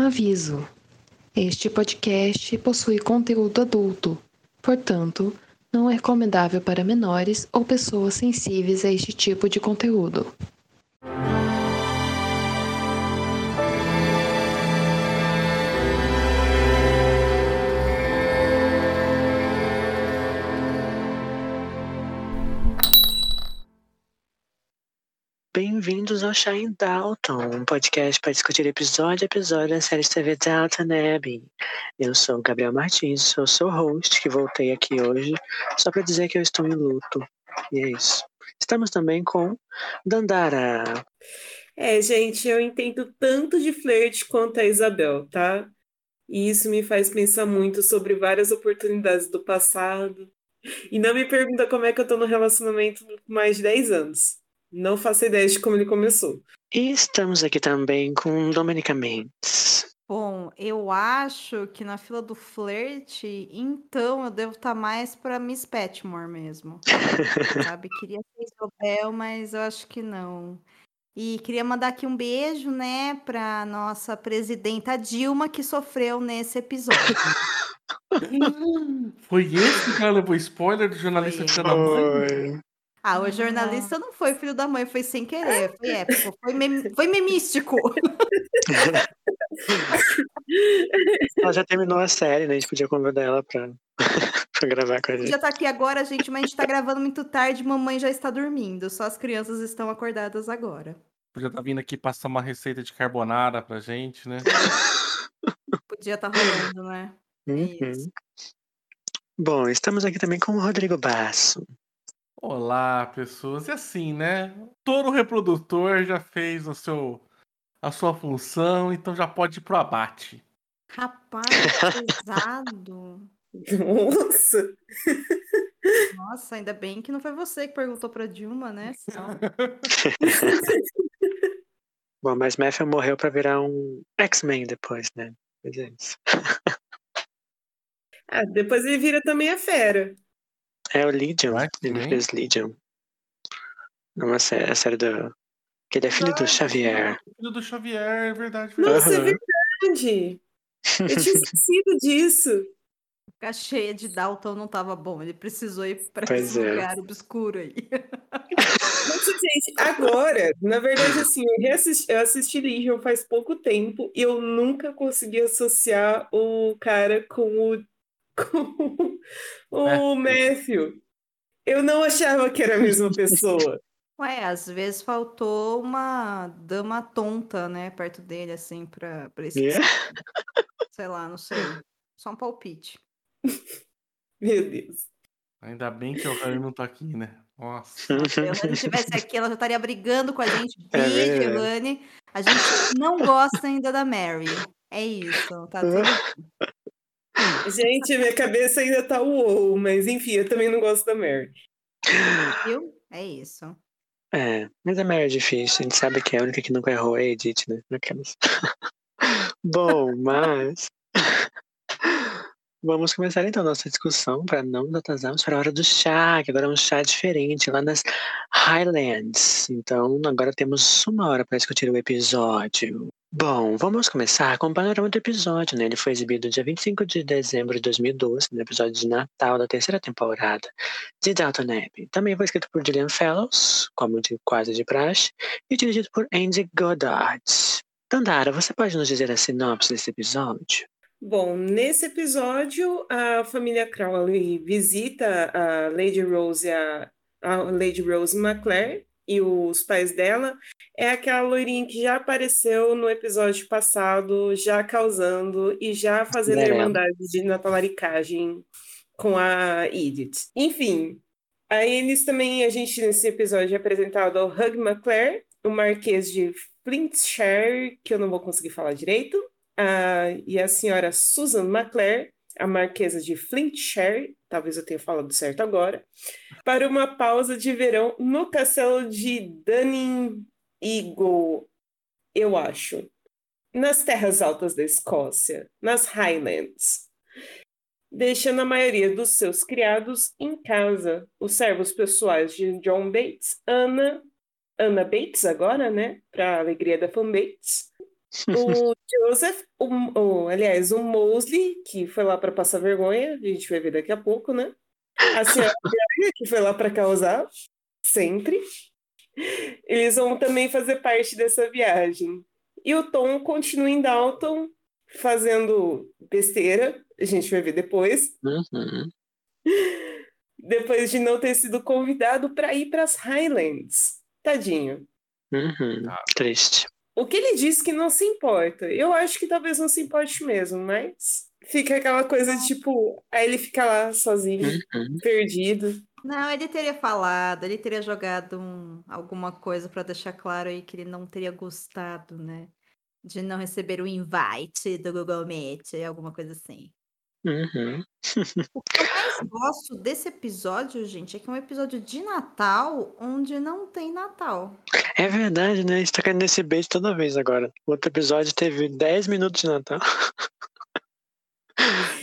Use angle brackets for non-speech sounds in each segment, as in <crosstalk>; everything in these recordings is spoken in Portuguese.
Aviso: este podcast possui conteúdo adulto, portanto, não é recomendável para menores ou pessoas sensíveis a este tipo de conteúdo. Bem-vindos ao Shine Dalton, um podcast para discutir episódio a episódio da série de TV Dalton Abbey. Eu sou Gabriel Martins, sou seu host, que voltei aqui hoje só para dizer que eu estou em luto. E é isso. Estamos também com Dandara. É, gente, eu entendo tanto de flerte quanto a Isabel, tá? E isso me faz pensar muito sobre várias oportunidades do passado. E não me pergunta como é que eu tô no relacionamento por mais de 10 anos. Não faço ideia de como ele começou. E estamos aqui também com Domenica Mendes. Bom, eu acho que na fila do flerte, então eu devo estar mais para Miss Petmore mesmo. <laughs> Sabe? Queria ser Isabel, mas eu acho que não. E queria mandar aqui um beijo, né, para nossa presidenta Dilma, que sofreu nesse episódio. <laughs> Foi esse ela levou spoiler do jornalista Foi. que da mãe? Ah, o jornalista não foi filho da mãe, foi sem querer, foi épico, foi, mem <laughs> foi memístico. <laughs> Ela já terminou a série, né? A gente podia convidar ela pra, <laughs> pra gravar com a gente. Já tá aqui agora, gente, mas a gente tá gravando muito tarde, mamãe já está dormindo, só as crianças estão acordadas agora. Podia estar vindo aqui passar uma receita de carbonara pra gente, né? Podia estar rolando, né? Uhum. isso. Bom, estamos aqui também com o Rodrigo Basso. Olá, pessoas. E assim, né? Todo reprodutor já fez o seu, a sua função, então já pode ir pro abate. Rapaz, <laughs> pesado. Nossa! Nossa, ainda bem que não foi você que perguntou pra Dilma, né? <laughs> Bom, mas Matthew morreu pra virar um X-Men depois, né? Mas é isso. Ah, depois ele vira também a fera. É o Legion. Vai, Ele sim. fez Legion. É uma série, a série do. Que ele é filho do Xavier. Filho do Xavier, é verdade. Nossa, é Aham. verdade! Eu tinha <laughs> esquecido disso. A cheia de Dalton não tava bom, ele precisou ir pra Pois esse é. lugar obscuro aí. <laughs> Nossa, gente, agora, na verdade, assim, eu, reassisti, eu assisti Legion faz pouco tempo e eu nunca consegui associar o cara com o, com <laughs> o Matthew. Eu não achava que era a mesma pessoa. <laughs> Ué, às vezes faltou uma dama tonta, né, perto dele, assim, pra, pra esse. Yeah. <laughs> Sei lá, não sei. Só um palpite. Meu Deus. Ainda bem que o Harry não tá aqui, né? Nossa. Se a Elane estivesse aqui, ela já estaria brigando com a gente. É Beijo, verdade. Elane. A gente não gosta ainda da Mary. É isso, tá tudo <laughs> Gente, minha cabeça ainda tá uou, mas enfim, eu também não gosto da Mary. viu? É isso. É, mas a Mary é difícil. A gente sabe que a única que nunca errou é a Edith, né? Aquelas. <laughs> Bom, mas. Vamos começar então a nossa discussão para não nos atrasarmos para a hora do chá, que agora é um chá diferente lá nas Highlands. Então agora temos uma hora para discutir o episódio. Bom, vamos começar com o panorama do episódio, né? Ele foi exibido dia 25 de dezembro de 2012, no episódio de Natal da terceira temporada de Downton Abbey. Também foi escrito por Gillian Fellows, como de quase de praxe, e dirigido por Andy Goddard. Dandara, você pode nos dizer a sinopse desse episódio? Bom, nesse episódio, a família Crowley visita a Lady Rose, a, a Lady Rose McClare e os pais dela. É aquela loirinha que já apareceu no episódio passado, já causando e já fazendo Cinderela. irmandade de natalaricagem com a Edith. Enfim, aí eles também, a gente nesse episódio é apresentado ao Hugh McClare, o Marquês de Flintshire, que eu não vou conseguir falar direito, ah, e a senhora Susan McClare, a Marquesa de Flintshire, talvez eu tenha falado certo agora, para uma pausa de verão no castelo de Dunning Eagle, eu acho, nas terras altas da Escócia, nas Highlands, deixando a maioria dos seus criados em casa, os servos pessoais de John Bates, Anna, Anna Bates agora, né, para a alegria da Fan Bates, O <laughs> Joseph, o, o- aliás, o Mosley, que foi lá para passar vergonha, a gente vai ver daqui a pouco, né? A senhora que foi lá para causar, sempre. Eles vão também fazer parte dessa viagem. E o Tom continua em Dalton, fazendo besteira, a gente vai ver depois, Uhum. depois de não ter sido convidado para ir para as Highlands. Tadinho. Uhum. Tá. Triste. O que ele diz que não se importa. Eu acho que talvez não se importe mesmo, mas fica aquela coisa de tipo, aí ele fica lá sozinho, Uhum. perdido. Não, ele teria falado, ele teria jogado um- alguma coisa pra deixar claro aí que ele não teria gostado, né? De não receber o invite do Google Meet, alguma coisa assim. Uhum. <laughs> O que eu mais gosto desse episódio, gente, é que é um episódio de Natal onde não tem Natal. É verdade, né? A gente tá caindo nesse bait toda vez agora. O outro episódio teve 10 minutos de Natal.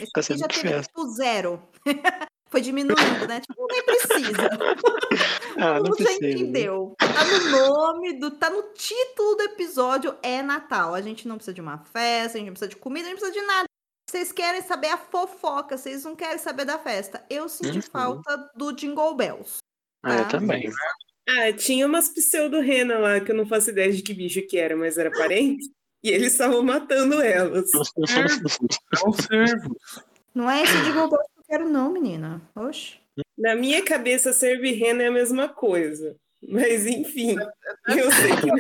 Esse Tá já teve festa. tipo zero. <laughs> Foi diminuindo, né? Tipo, nem precisa. <laughs> Ah, não mundo já precisa. né? entendeu. Tá no nome, do, tá no título do episódio, é Natal. A gente não precisa de uma festa, a gente não precisa de comida, a gente não precisa de nada. Vocês querem saber a fofoca, vocês não querem saber da festa. Eu senti Uhum. falta do Jingle Bells. Ah, eu tá? também. Ah, tinha umas pseudo-rena lá que eu não faço ideia de que bicho que era, mas era parente. E eles estavam matando elas. São servos. Não é esse Jingle Bells que eu quero, não, menina. Oxe. Na minha cabeça, serve rena é a mesma coisa. Mas enfim, <laughs> eu sei que não.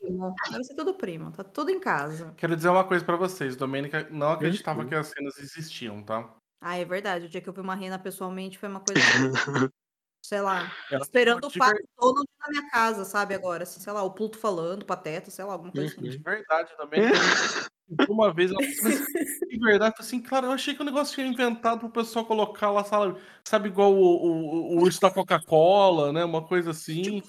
Primo. Deve ser tudo primo, tá tudo em casa. Quero dizer uma coisa pra vocês. Domênica não acreditava Uhum. que as cenas existiam, tá? Ah, é verdade. O dia que eu vi uma rena pessoalmente foi uma coisa. <laughs> sei lá. Ela Esperando de o Pato Donald na minha casa, sabe? Agora, assim, sei lá, o Pluto falando, o Pateta, sei lá, alguma coisa Uhum. De assim. verdade, Domênica. Uma vez, assim, de verdade, <laughs> assim, <laughs> claro, eu achei que o negócio tinha inventado pro pessoal colocar lá, sabe, sabe igual o, o, o urso da Coca-Cola, né? Uma coisa assim.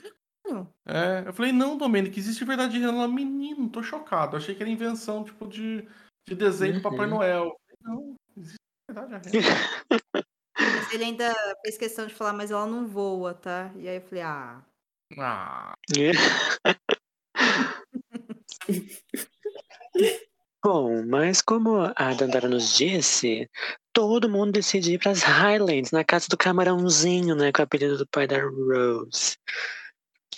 É, eu falei, não, Domênica, existe de verdade ela, menino, tô chocado. Achei que era invenção, tipo, de, de desenho do Papai Uhum. Noel. Eu falei, não, existe de verdade a rena. <laughs> Mas ele ainda fez questão de falar, mas ela não voa, tá? E aí eu falei, ah. Ah, <laughs> Bom, mas como a Dandara nos disse, todo mundo decide ir para as Highlands, na casa do camarãozinho, né, com o apelido do pai da Rose.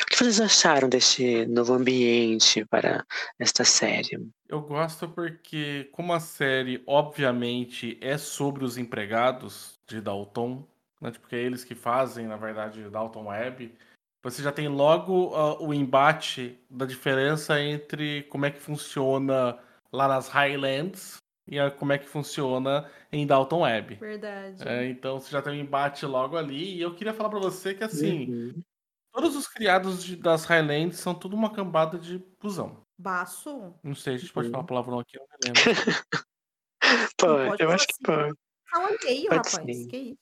O que vocês acharam deste novo ambiente para esta série? eu gosto porque, como a série, obviamente, é sobre os empregados de Dalton, né? Porque é eles que fazem, na verdade, Dalton Web. Você já tem logo ah, o embate da diferença entre como é que funciona lá nas Highlands e a- como é que funciona em Dalton Web. Verdade. É, então você já tem um embate logo ali. E eu queria falar pra você que, assim, Uhum. todos os criados de- das Highlands são tudo uma cambada de cuzão. Baço? Não sei, a gente pode Uhum. falar palavrão aqui, eu não me lembro. <laughs> Pode, eu acho que assim. pode. Pode rapaz. sim. Que isso?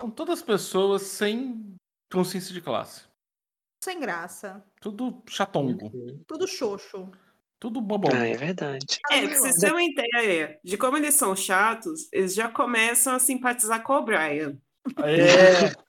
São todas pessoas sem consciência de classe. Sem graça. Tudo chatongo. Uhum. Tudo xoxo. Tudo bobão. Ah, é verdade. É, pra vocês terem uma ideia de como eles são chatos, eles já começam a simpatizar com o Brian. É, <laughs>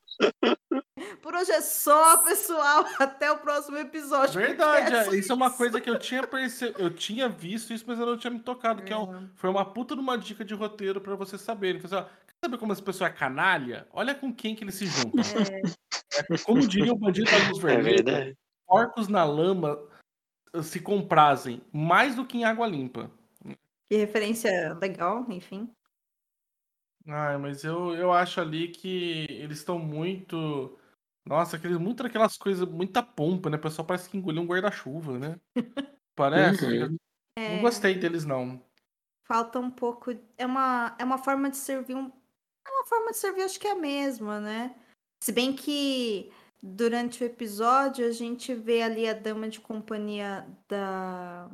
Por hoje é só, pessoal. <laughs> Até o próximo episódio. verdade. é, essa- Isso é uma coisa que eu tinha percebido. Eu tinha visto isso, mas eu não tinha me tocado. Que é um- foi uma puta de uma dica de roteiro pra vocês saberem. Assim, ó, quer saber como essa pessoa é canalha? Olha com quem que eles se juntam. É, Como diria o bandido da luz É vermelha, porcos na lama eh, se comprazem mais do que em água limpa. que referência legal, enfim. Ai, mas eu, eu acho ali que eles estão muito. Nossa, aqueles, muito daquelas coisas, muita pompa, né? O pessoal parece que engoliu um guarda-chuva, né? <laughs> Parece. Uhum. Não gostei deles, não. Falta um pouco. É uma, é uma forma de servir um. É uma forma de servir, acho que é a mesma, né? Se bem que durante o episódio a gente vê ali a dama de companhia da,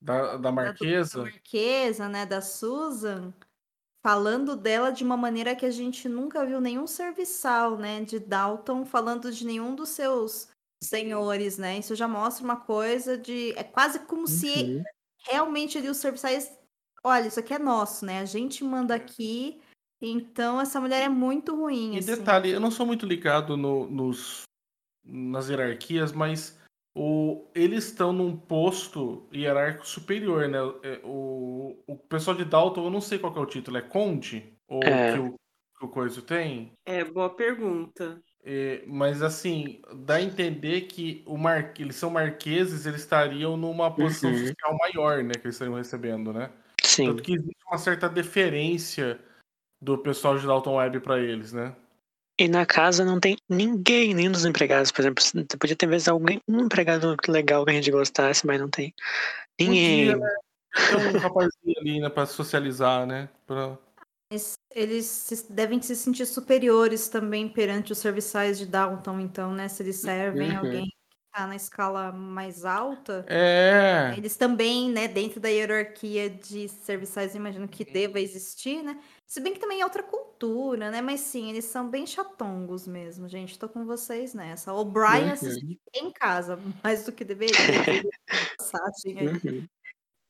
Da, da da Marquesa. Marquesa, né? Da Susan, falando dela de uma maneira que a gente nunca viu nenhum serviçal, né? De Dalton falando de nenhum dos seus senhores, né? Isso já mostra uma coisa de. É quase como se Uhum. realmente ali os serviçais. Olha, isso aqui é nosso, né? A gente manda aqui. Então essa mulher é muito ruim. E assim. detalhe, eu não sou muito ligado no- nos, nas hierarquias, mas o, eles estão num posto hierárquico superior, né? É, O, o pessoal de Dalton, eu não sei qual que é o título, é Conde? Ou É. que, o, que o Coisa tem? É, boa pergunta. É, mas assim, dá a entender que o mar... eles são marqueses, eles estariam numa posição Uhum. social maior, né? Que eles estariam recebendo, né? Sim. Tanto que existe uma certa deferência do pessoal de Dalton Web para eles, né? E na casa não tem ninguém, nenhum dos empregados. Por exemplo, você podia ter vezes alguém, um empregado legal que a gente gostasse, mas não tem. Ninguém. Podia, né? Tem um rapazinho ali, né, pra socializar, né? Pra... Eles, devem se sentir superiores também perante os serviçais de Downton, então, né? Se eles servem Uhum. alguém que tá na escala mais alta, É. eles também, né, dentro da hierarquia de serviçais, imagino que deva existir, né? Se bem que também é outra cultura, né? Mas sim, eles são bem chatongos mesmo, gente. Tô com vocês nessa. O Brian Uhum. assiste em casa, mais do que deveria. aí. Uhum.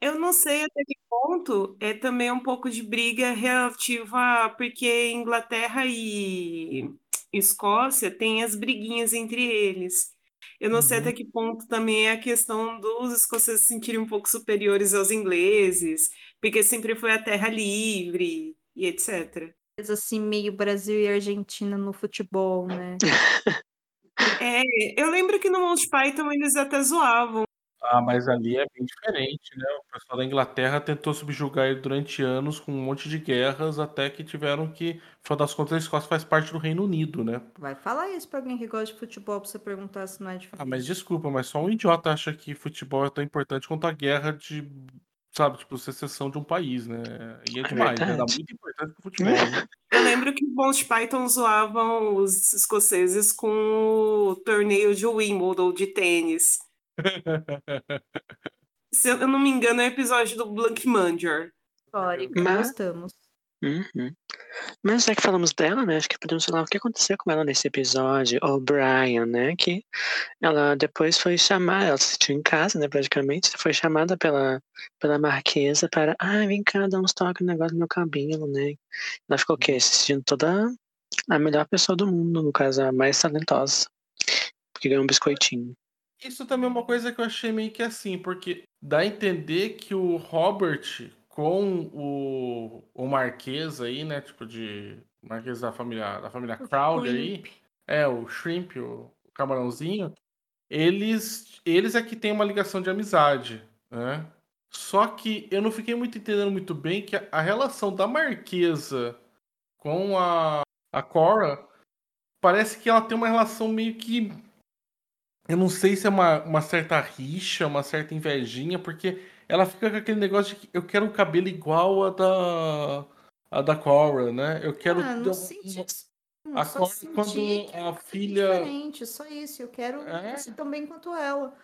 Eu não sei até que ponto é também um pouco de briga relativa, porque Inglaterra e Escócia têm as briguinhas entre eles. Eu não sei Uhum. até que ponto também é a questão dos escoceses se sentirem um pouco superiores aos ingleses, porque sempre foi a terra livre e etc. Assim, meio Brasil e Argentina no futebol, né? <laughs> É, eu lembro que no Monty Python eles até zoavam. Ah, mas ali é bem diferente, né? O pessoal da Inglaterra tentou subjugar ele durante anos com um monte de guerras, até que tiveram que, no final das contas, a Escócia faz parte do Reino Unido, né? Vai falar isso pra alguém que gosta de futebol pra você perguntar se não é diferente. Ah, mas desculpa, mas só um idiota acha que futebol é tão importante quanto a guerra de, sabe, tipo, secessão de um país, né? E é É demais, né? Dá muito importância pro futebol, né? Eu lembro que Monty Python zoavam os escoceses com o torneio de Wimbledon de tênis. <laughs> Se eu não me engano, é o episódio do Blank Mandior. Histórica, Mas- gostamos. Uhum. Mas já que falamos dela, né? Acho que podemos falar o que aconteceu com ela nesse episódio. O'Brien, né? Que ela depois foi chamada, ela assistiu em casa, né? Praticamente, foi chamada pela, pela marquesa para. Ah, vem cá, dá uns toques no negócio do meu cabelo, né? Ela ficou o quê? Se sentindo toda a melhor pessoa do mundo, no caso, a mais talentosa. Porque ganhou um biscoitinho. Isso também é uma coisa que eu achei meio que assim, porque dá a entender que o Robert com o, o Marquês aí, né? Tipo de. Marquês da família, da família Crowley aí. É, o Shrimp, o camarãozinho. Eles, eles é que tem uma ligação de amizade, né? Só que eu não fiquei muito entendendo muito bem que a, a relação da Marquesa com a, a Cora parece que ela tem uma relação meio que. Eu não sei se é uma, uma certa rixa, uma certa invejinha, porque ela fica com aquele negócio de que eu quero um cabelo igual a da. a da Cora, né? Eu quero. Ah, não um- senti. a só Cora, quando que a é filha. diferente, só isso. Eu quero É? ser tão bem quanto ela.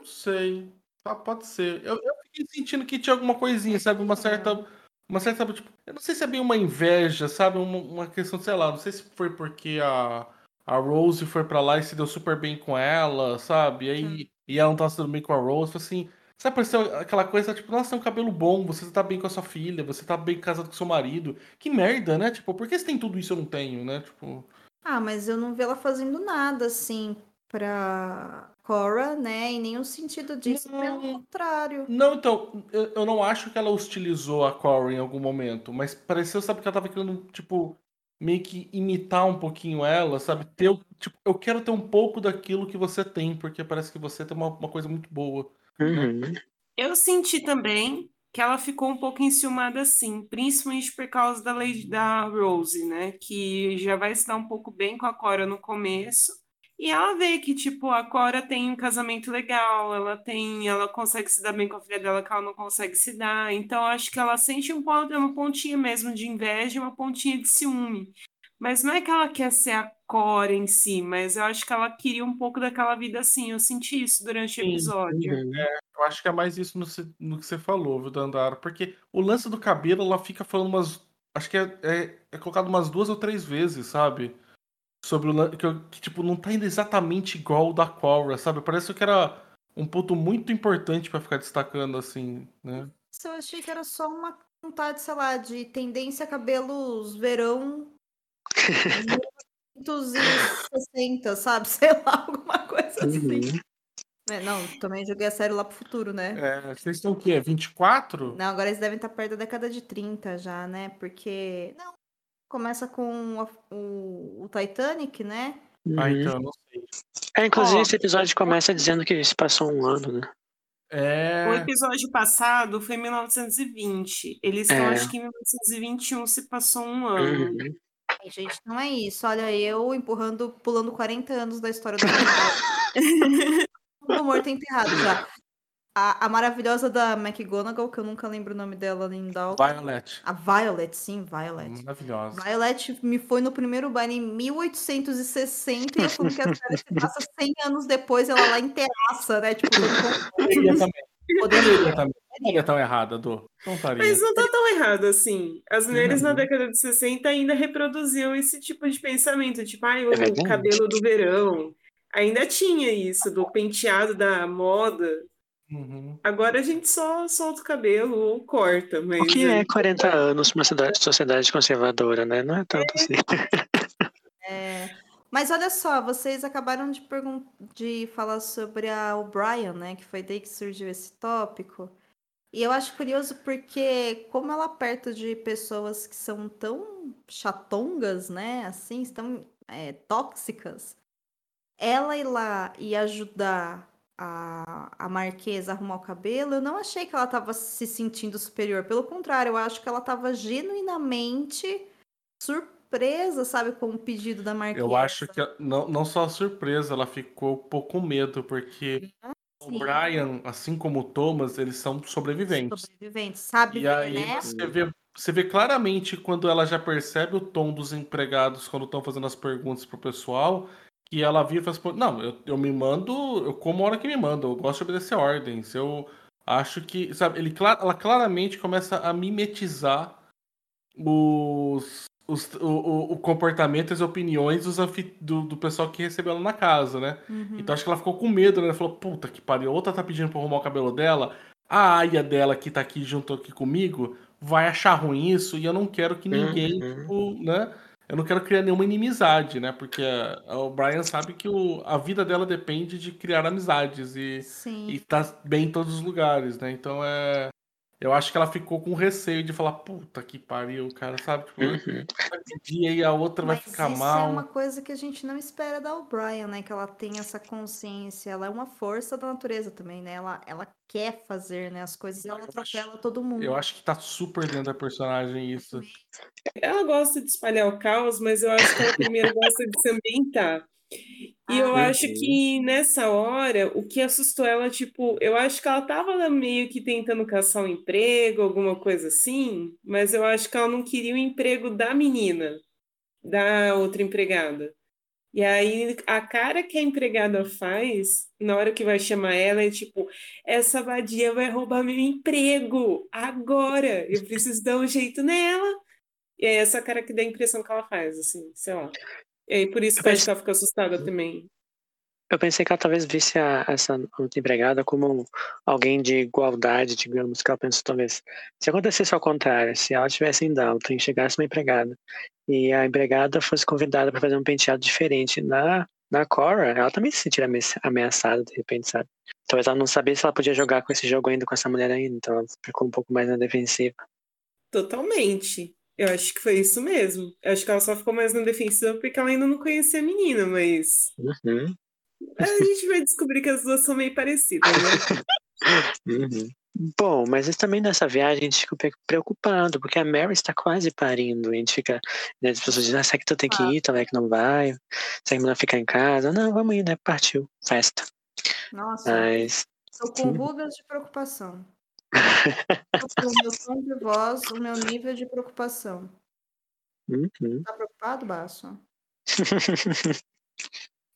Não sei. Ah, pode ser. Eu, eu fiquei sentindo que tinha alguma coisinha, sabe? Uma certa. Uma certa. Tipo, eu não sei se é bem uma inveja, sabe? Uma, uma questão, sei lá, não sei se foi porque a, a Rose foi pra lá e se deu super bem com ela, sabe? E aí e ela não tava se dando bem com a Rose. Assim. Sabe, pareceu aquela coisa, tipo, nossa, tem um cabelo bom, você tá bem com a sua filha, você tá bem casado com seu marido. Que merda, né? Tipo, por que você tem tudo isso e eu não tenho, né? Tipo. Ah, mas eu não vi ela fazendo nada assim pra Cora, né? Em nenhum sentido disso. Pelo Não. contrário. Não, então, eu, eu não acho que ela hostilizou a Corey em algum momento, mas pareceu, sabe, que ela tava querendo, tipo, meio que imitar um pouquinho ela, sabe? Ter, tipo, eu quero ter um pouco daquilo que você tem, porque parece que você tem uma, uma coisa muito boa. Uhum. Eu senti também que ela ficou um pouco enciumada assim, principalmente por causa da lei da Rose, né? Que já vai se dar um pouco bem com a Cora no começo. E ela vê que, tipo, a Cora tem um casamento legal, ela tem, ela consegue se dar bem com a filha dela que ela não consegue se dar. Então, acho que ela sente um ponto, uma pontinha mesmo de inveja, e uma pontinha de ciúme. Mas não é que ela quer ser a Cora em si, mas eu acho que ela queria um pouco daquela vida assim. Eu senti isso durante o episódio. Uhum. Eu acho que é mais isso no, no que você falou, viu, Dandara? Porque o lance do cabelo, ela fica falando umas. Acho que é, é, é colocado umas duas ou três vezes, sabe? Sobre o. Que, eu- que, tipo, não tá indo exatamente igual o da Cora, sabe? Parece que era um ponto muito importante pra ficar destacando, assim, né? Eu achei que era só uma vontade, sei lá, de tendência a cabelos verão <laughs> 1960, sabe? <laughs> Sei lá, alguma coisa assim. Uhum. É, não, também joguei a série lá pro futuro, né? É, vocês estão o quê? 24? Não, agora eles devem estar perto da década de 30 já, né? Porque. Não. Começa com a- o, o Titanic, né? Ah, Uhum. então, eu não sei. É, inclusive, Ó. esse episódio começa dizendo que se passou um ano, né? É. O episódio passado foi em 1920. Eles estão, É. acho que em 1921 se passou um ano. Uhum. Ai, gente, não é isso. Olha, eu empurrando, pulando 40 anos da história humanidade. Todo morto enterrado já. A, a maravilhosa da McGonagall, que eu nunca lembro o nome dela em Dalton. Violet. A Violet, sim, Violet. Maravilhosa. Violet me foi no primeiro baile em 1860 e eu falei que a série se passa 100 anos depois, ela lá em terraça, né? Tipo, Poderia também. Poderia também. Não estaria tão errada, Du. Não estaria. Mas não tá tão errado assim. As mulheres na década de 60 ainda reproduziam esse tipo de pensamento, tipo, ai, o É cabelo do verão. Ainda tinha isso, do penteado da moda. Uhum. Agora a gente só solta o cabelo ou corta, mas O que é 40 anos pra uma cidade- sociedade conservadora, né? Não é tanto assim. <laughs> É, Mas olha só, vocês acabaram de, pergun- de falar sobre a O'Brien, né? Que foi daí que surgiu esse tópico. E eu acho curioso porque, como ela perto de pessoas que são tão chatongas, né? Assim, tão é, tóxicas, ela ir lá e ajudar a, a Marquesa arrumar o cabelo, eu não achei que ela estava se sentindo superior. Pelo contrário, eu acho que ela estava genuinamente surpresa, sabe, com o pedido da Marquesa. Eu acho que não, não só a surpresa, ela ficou um pouco com medo, porque o Sim. Brian, assim como o Thomas, eles são sobreviventes. Sobrevivente, sabe E ver, aí né? você vê, você vê claramente quando ela já percebe o tom dos empregados quando estão fazendo as perguntas pro pessoal, que ela vira e fala assim, não, eu, eu me mando, eu como a hora que me manda, eu gosto de obedecer ordens. Eu acho que, sabe, ele, ela claramente começa a mimetizar os, os- o, o- o comportamento e as opiniões dos anfi- do, do pessoal que recebeu ela na casa, né? Uhum. Então acho que ela ficou com medo, né? Ela falou, puta que pariu, outra tá pedindo pra arrumar o cabelo dela, a aia dela que tá aqui junto aqui comigo vai achar ruim isso e eu não quero que ninguém, Uhum. tipo, né? Eu não quero criar nenhuma inimizade, né? Porque o Brian sabe que o, a vida dela depende de criar amizades e, Sim. e tá bem em todos os lugares, né? Então é. Eu acho que ela ficou com receio de falar, puta que pariu, cara, sabe? Tipo, Uhum. vai pedir aí a outra vai Mas ficar isso mal. é uma coisa que a gente não espera da O'Brien, né? Que ela tem essa consciência. Ela é uma força da natureza também, né? Ela, ela quer fazer né, as coisas e ela atropela todo mundo. Eu acho que tá super dentro da personagem isso. Ela gosta de espalhar o caos, mas eu acho que ela primeiro gosta de se ambientar. E eu Ah. acho que nessa hora, o que assustou ela, tipo, eu acho que ela tava meio que tentando caçar um emprego, alguma coisa assim, mas eu acho que ela não queria o emprego da menina, da outra empregada. E aí a cara que a empregada faz, na hora que vai chamar ela, é tipo, essa vadia vai roubar meu emprego agora. Eu preciso dar um jeito nela. E é essa cara que dá a impressão que ela faz, assim, sei lá. E aí por isso que que ela fica assustada também. Eu pensei que ela talvez visse a- essa empregada como alguém de igualdade, digamos, que ela pensou talvez. Se acontecesse ao contrário, se ela estivesse em Dalton e chegasse uma empregada e a empregada fosse convidada para fazer um penteado diferente na, na Cora, ela também se sentiria ame- ameaçada de repente, sabe? Talvez ela não sabia se ela podia jogar com esse jogo ainda com essa mulher ainda, então ela ficou um pouco mais na defensiva. Totalmente. Eu acho que foi isso mesmo. Eu acho que ela só ficou mais na defensiva porque ela ainda não conhecia a menina, mas Uhum, a gente vai descobrir que as duas são meio parecidas, né? uhum. Bom, mas também nessa viagem a gente fica pre- preocupado, porque a Mary está quase parindo. A gente fica, né, as pessoas dizem, ah, será que tu tem que ir, também que não vai? Será que não ficar em casa? Não, vamos ir, né? Partiu, festa. Nossa, Mas, tô com rugas de preocupação. O meu tom de voz, o meu nível de preocupação. uhum. Tá preocupado, Baço? <laughs>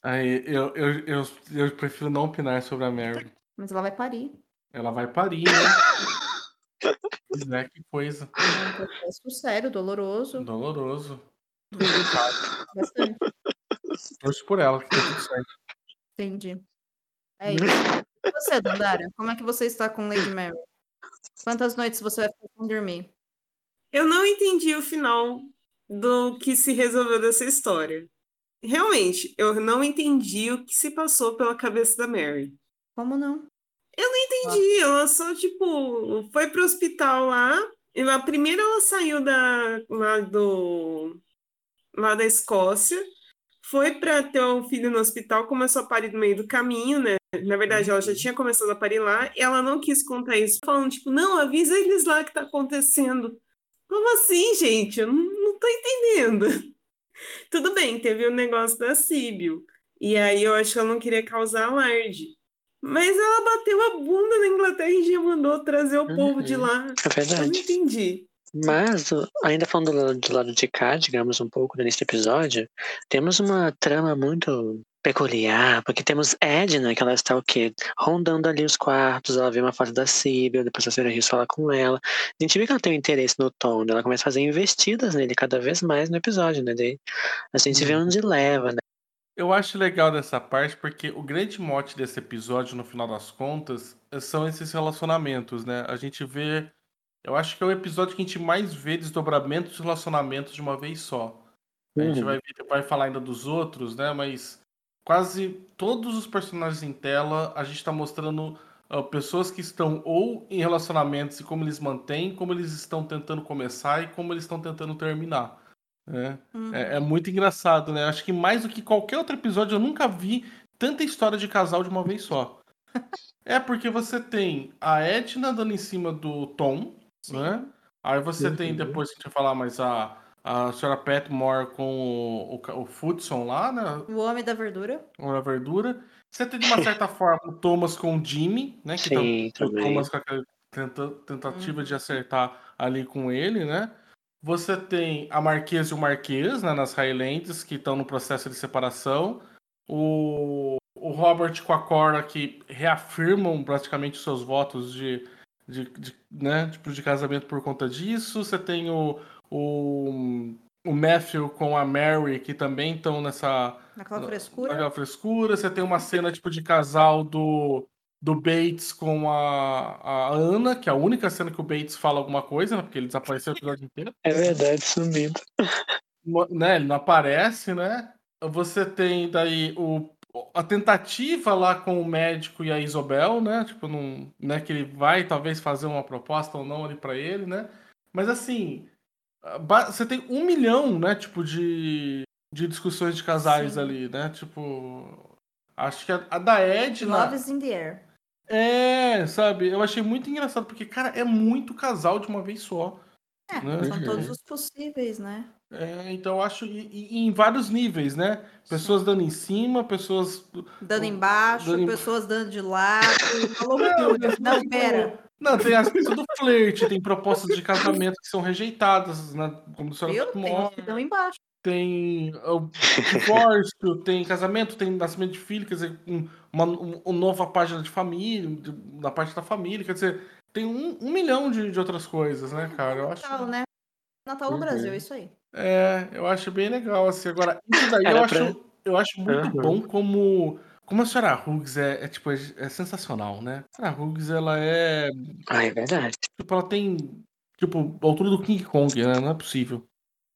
Aí eu, eu, eu, eu prefiro não opinar sobre a Mary. Mas ela vai parir. Ela vai parir, né? Pois <laughs> é, que coisa. É um processo sério, doloroso. Doloroso. Bastante. Torço por ela, que tá tudo certo. Entendi. É isso. E você, Dandara? Como é que você está com Lady Mary? Quantas noites você vai ficar sem dormir? Eu não entendi o final do que se resolveu dessa história. Realmente, eu não entendi o que se passou pela cabeça da Mary. Como não? Eu não entendi. Ela só, tipo, foi pro hospital lá. E na primeira ela saiu da, lá, do, lá da Escócia. Foi para ter o filho no hospital, começou a parir no meio do caminho, né? Na verdade, ela já tinha começado a parir lá. E ela não quis contar isso, falando, tipo, não, avisa eles lá que tá acontecendo. Como assim, gente? Eu não, não tô entendendo. <laughs> Tudo bem, teve o negócio da Síbio. E aí eu acho que ela não queria causar alarde. Mas ela bateu a bunda na Inglaterra e já mandou trazer o Uhum. povo de lá. É Eu não verdade. entendi. Mas, ainda falando do lado, do lado de cá, digamos um pouco nesse episódio, temos uma trama muito peculiar, porque temos Edna, que ela está o quê? Rondando ali os quartos, ela vê uma foto da Sibyl, depois a senhora Rios fala com ela. A gente vê que ela tem um interesse no Tom, né? ela começa a fazer investidas nele cada vez mais no episódio, né? Daí a gente vê onde leva, né? Eu acho legal dessa parte porque o grande mote desse episódio, no final das contas, são esses relacionamentos, né? A gente vê. Eu acho que é o episódio que a gente mais vê desdobramentos de relacionamentos de uma vez só. A gente Uhum. vai, vai falar ainda dos outros, né? Mas quase todos os personagens em tela, a gente tá mostrando ah, pessoas que estão ou em relacionamentos e como eles mantêm, como eles estão tentando começar e como eles estão tentando terminar. Né? Uhum. É, é muito engraçado, né? Acho que mais do que qualquer outro episódio, eu nunca vi tanta história de casal de uma vez só. <laughs> é porque você tem a Edna dando em cima do Tom, né? Aí você tem, depois que a gente vai falar, mas a, a senhora Petmore com o, o, o Foodson lá, né? O Homem da Verdura. Com a verdura. Você tem, de uma certa <laughs> forma, o Thomas com o Jimmy, né? Que Sim, tá, o. Thomas com aquela tenta- tentativa de acertar ali com ele, né? Você tem a Marquesa e o Marquês, né, nas Highlands, que estão no processo de separação. O, o Robert com a Cora, que reafirmam praticamente os seus votos de, de, de, né, tipo, de casamento por conta disso. Você tem o, o, o Matthew com a Mary, que também estão nessa, Naquela na- frescura. Naquela frescura. Você tem uma cena tipo de casal do, do Bates com a, a Ana, que é a única cena que o Bates fala alguma coisa, né? Porque ele desapareceu o episódio inteiro. É verdade, sumido. Né? Ele não aparece, né? Você tem daí o, a tentativa lá com o médico e a Isobel, né? Tipo, não, né? Que ele vai talvez fazer uma proposta ou não ali pra ele, né? Mas assim, você tem um milhão, né? Tipo, de, de discussões de casais Sim. ali, né? Tipo, acho que a, a da Edna. Love is in the air. É, sabe? Eu achei muito engraçado, porque, cara, é muito casal de uma vez só. É, Né? são Uhum. todos os possíveis, né? É, então eu acho. E, e em vários níveis, né? Pessoas dando em cima, pessoas. Dando embaixo, Dando em- pessoas dando de lado. <laughs> Uma loucura. Não, pera. Não, tem as coisas do flerte, tem propostas de casamento que são rejeitadas, né? Como se Viu? Tem uns que dão embaixo. tem o divórcio, tem casamento, tem nascimento de filho, quer dizer, um- uma, um- uma nova página de família, de- da parte da família, quer dizer, tem um, um milhão de, de outras coisas, né, cara? Eu acho, Natal, né? Natal no Uhum. Brasil, é isso aí. é, eu acho bem legal, assim, agora, isso daí eu Era acho, eu acho muito Uhum. bom como, como a senhora Hughes é, é, tipo, é, é sensacional, né? A Hughes, ela é, Ah, é verdade. tipo, ela tem, tipo, a altura do King Kong, né? Não é possível.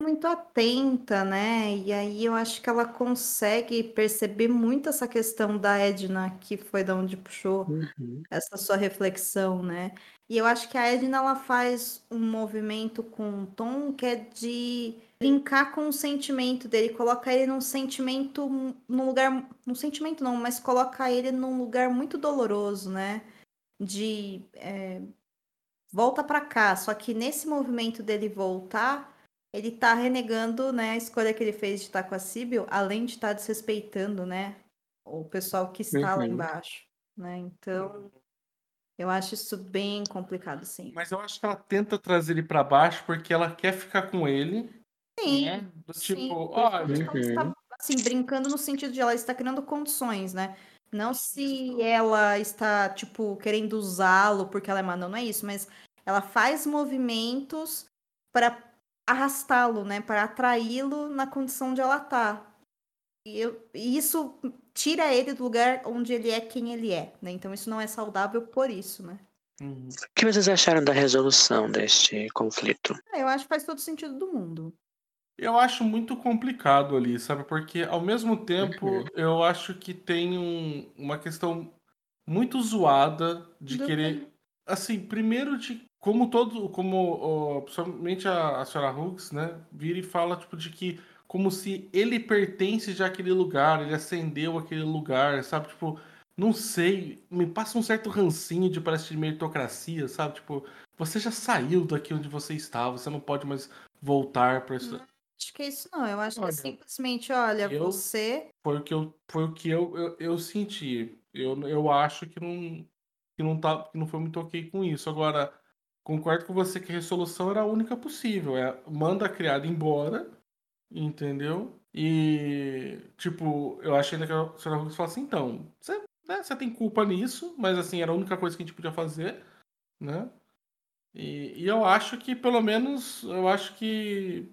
Muito atenta, né? E aí eu acho que ela consegue perceber muito essa questão da Edna, que foi da onde puxou Uhum. essa sua reflexão, né? E eu acho que a Edna ela faz um movimento com o Tom que é de linkar com o sentimento dele, coloca ele num sentimento, num lugar, num sentimento não, mas coloca ele num lugar muito doloroso, né? De é, volta pra cá. Só que nesse movimento dele voltar, ele tá renegando, né, a escolha que ele fez de estar com a Sibyl, além de estar desrespeitando, né, o pessoal que está lá Uhum. embaixo, né? Então, eu acho isso bem complicado, sim. Mas eu acho que ela tenta trazer ele pra baixo porque ela quer ficar com ele, Sim, né? Do sim. tipo, porque olha, ela está, assim, brincando no sentido de ela está criando condições, né? Não se ela está, tipo, querendo usá-lo porque ela é má, não, não é isso, mas ela faz movimentos para arrastá-lo, né? Para atraí-lo na condição onde ela tá. E eu- e isso tira ele do lugar onde ele é quem ele é, né? Então isso não é saudável por isso, né? Uhum. O que vocês acharam da resolução deste conflito? É, Eu acho que faz todo sentido do mundo. Eu acho muito complicado ali, sabe? Porque ao mesmo tempo eu acho que tem um- uma questão muito zoada de Do querer. Assim, primeiro de. Como todo. Como principalmente a, a senhora Hughes, né? Vira e fala, tipo, de que. Como se ele pertence já àquele lugar, ele acendeu aquele lugar, sabe? Tipo, não sei. Me passa um certo rancinho de parece de meritocracia, sabe? Tipo, você já saiu daqui onde você estava, você não pode mais voltar para isso. Acho que é isso não. Eu acho que Olha, é simplesmente, olha, eu- você. Foi o que eu, foi o que eu, eu, eu senti. Eu, eu acho que não, que, não tá, que não foi muito ok com isso. Agora, concordo com você que a resolução era a única possível. É, manda a criada embora, entendeu? E, tipo, eu achei que a senhora Hughes falou assim, então, você, né, você tem culpa nisso, mas assim, era a única coisa que a gente podia fazer, né? E, e eu acho que, pelo menos, eu acho que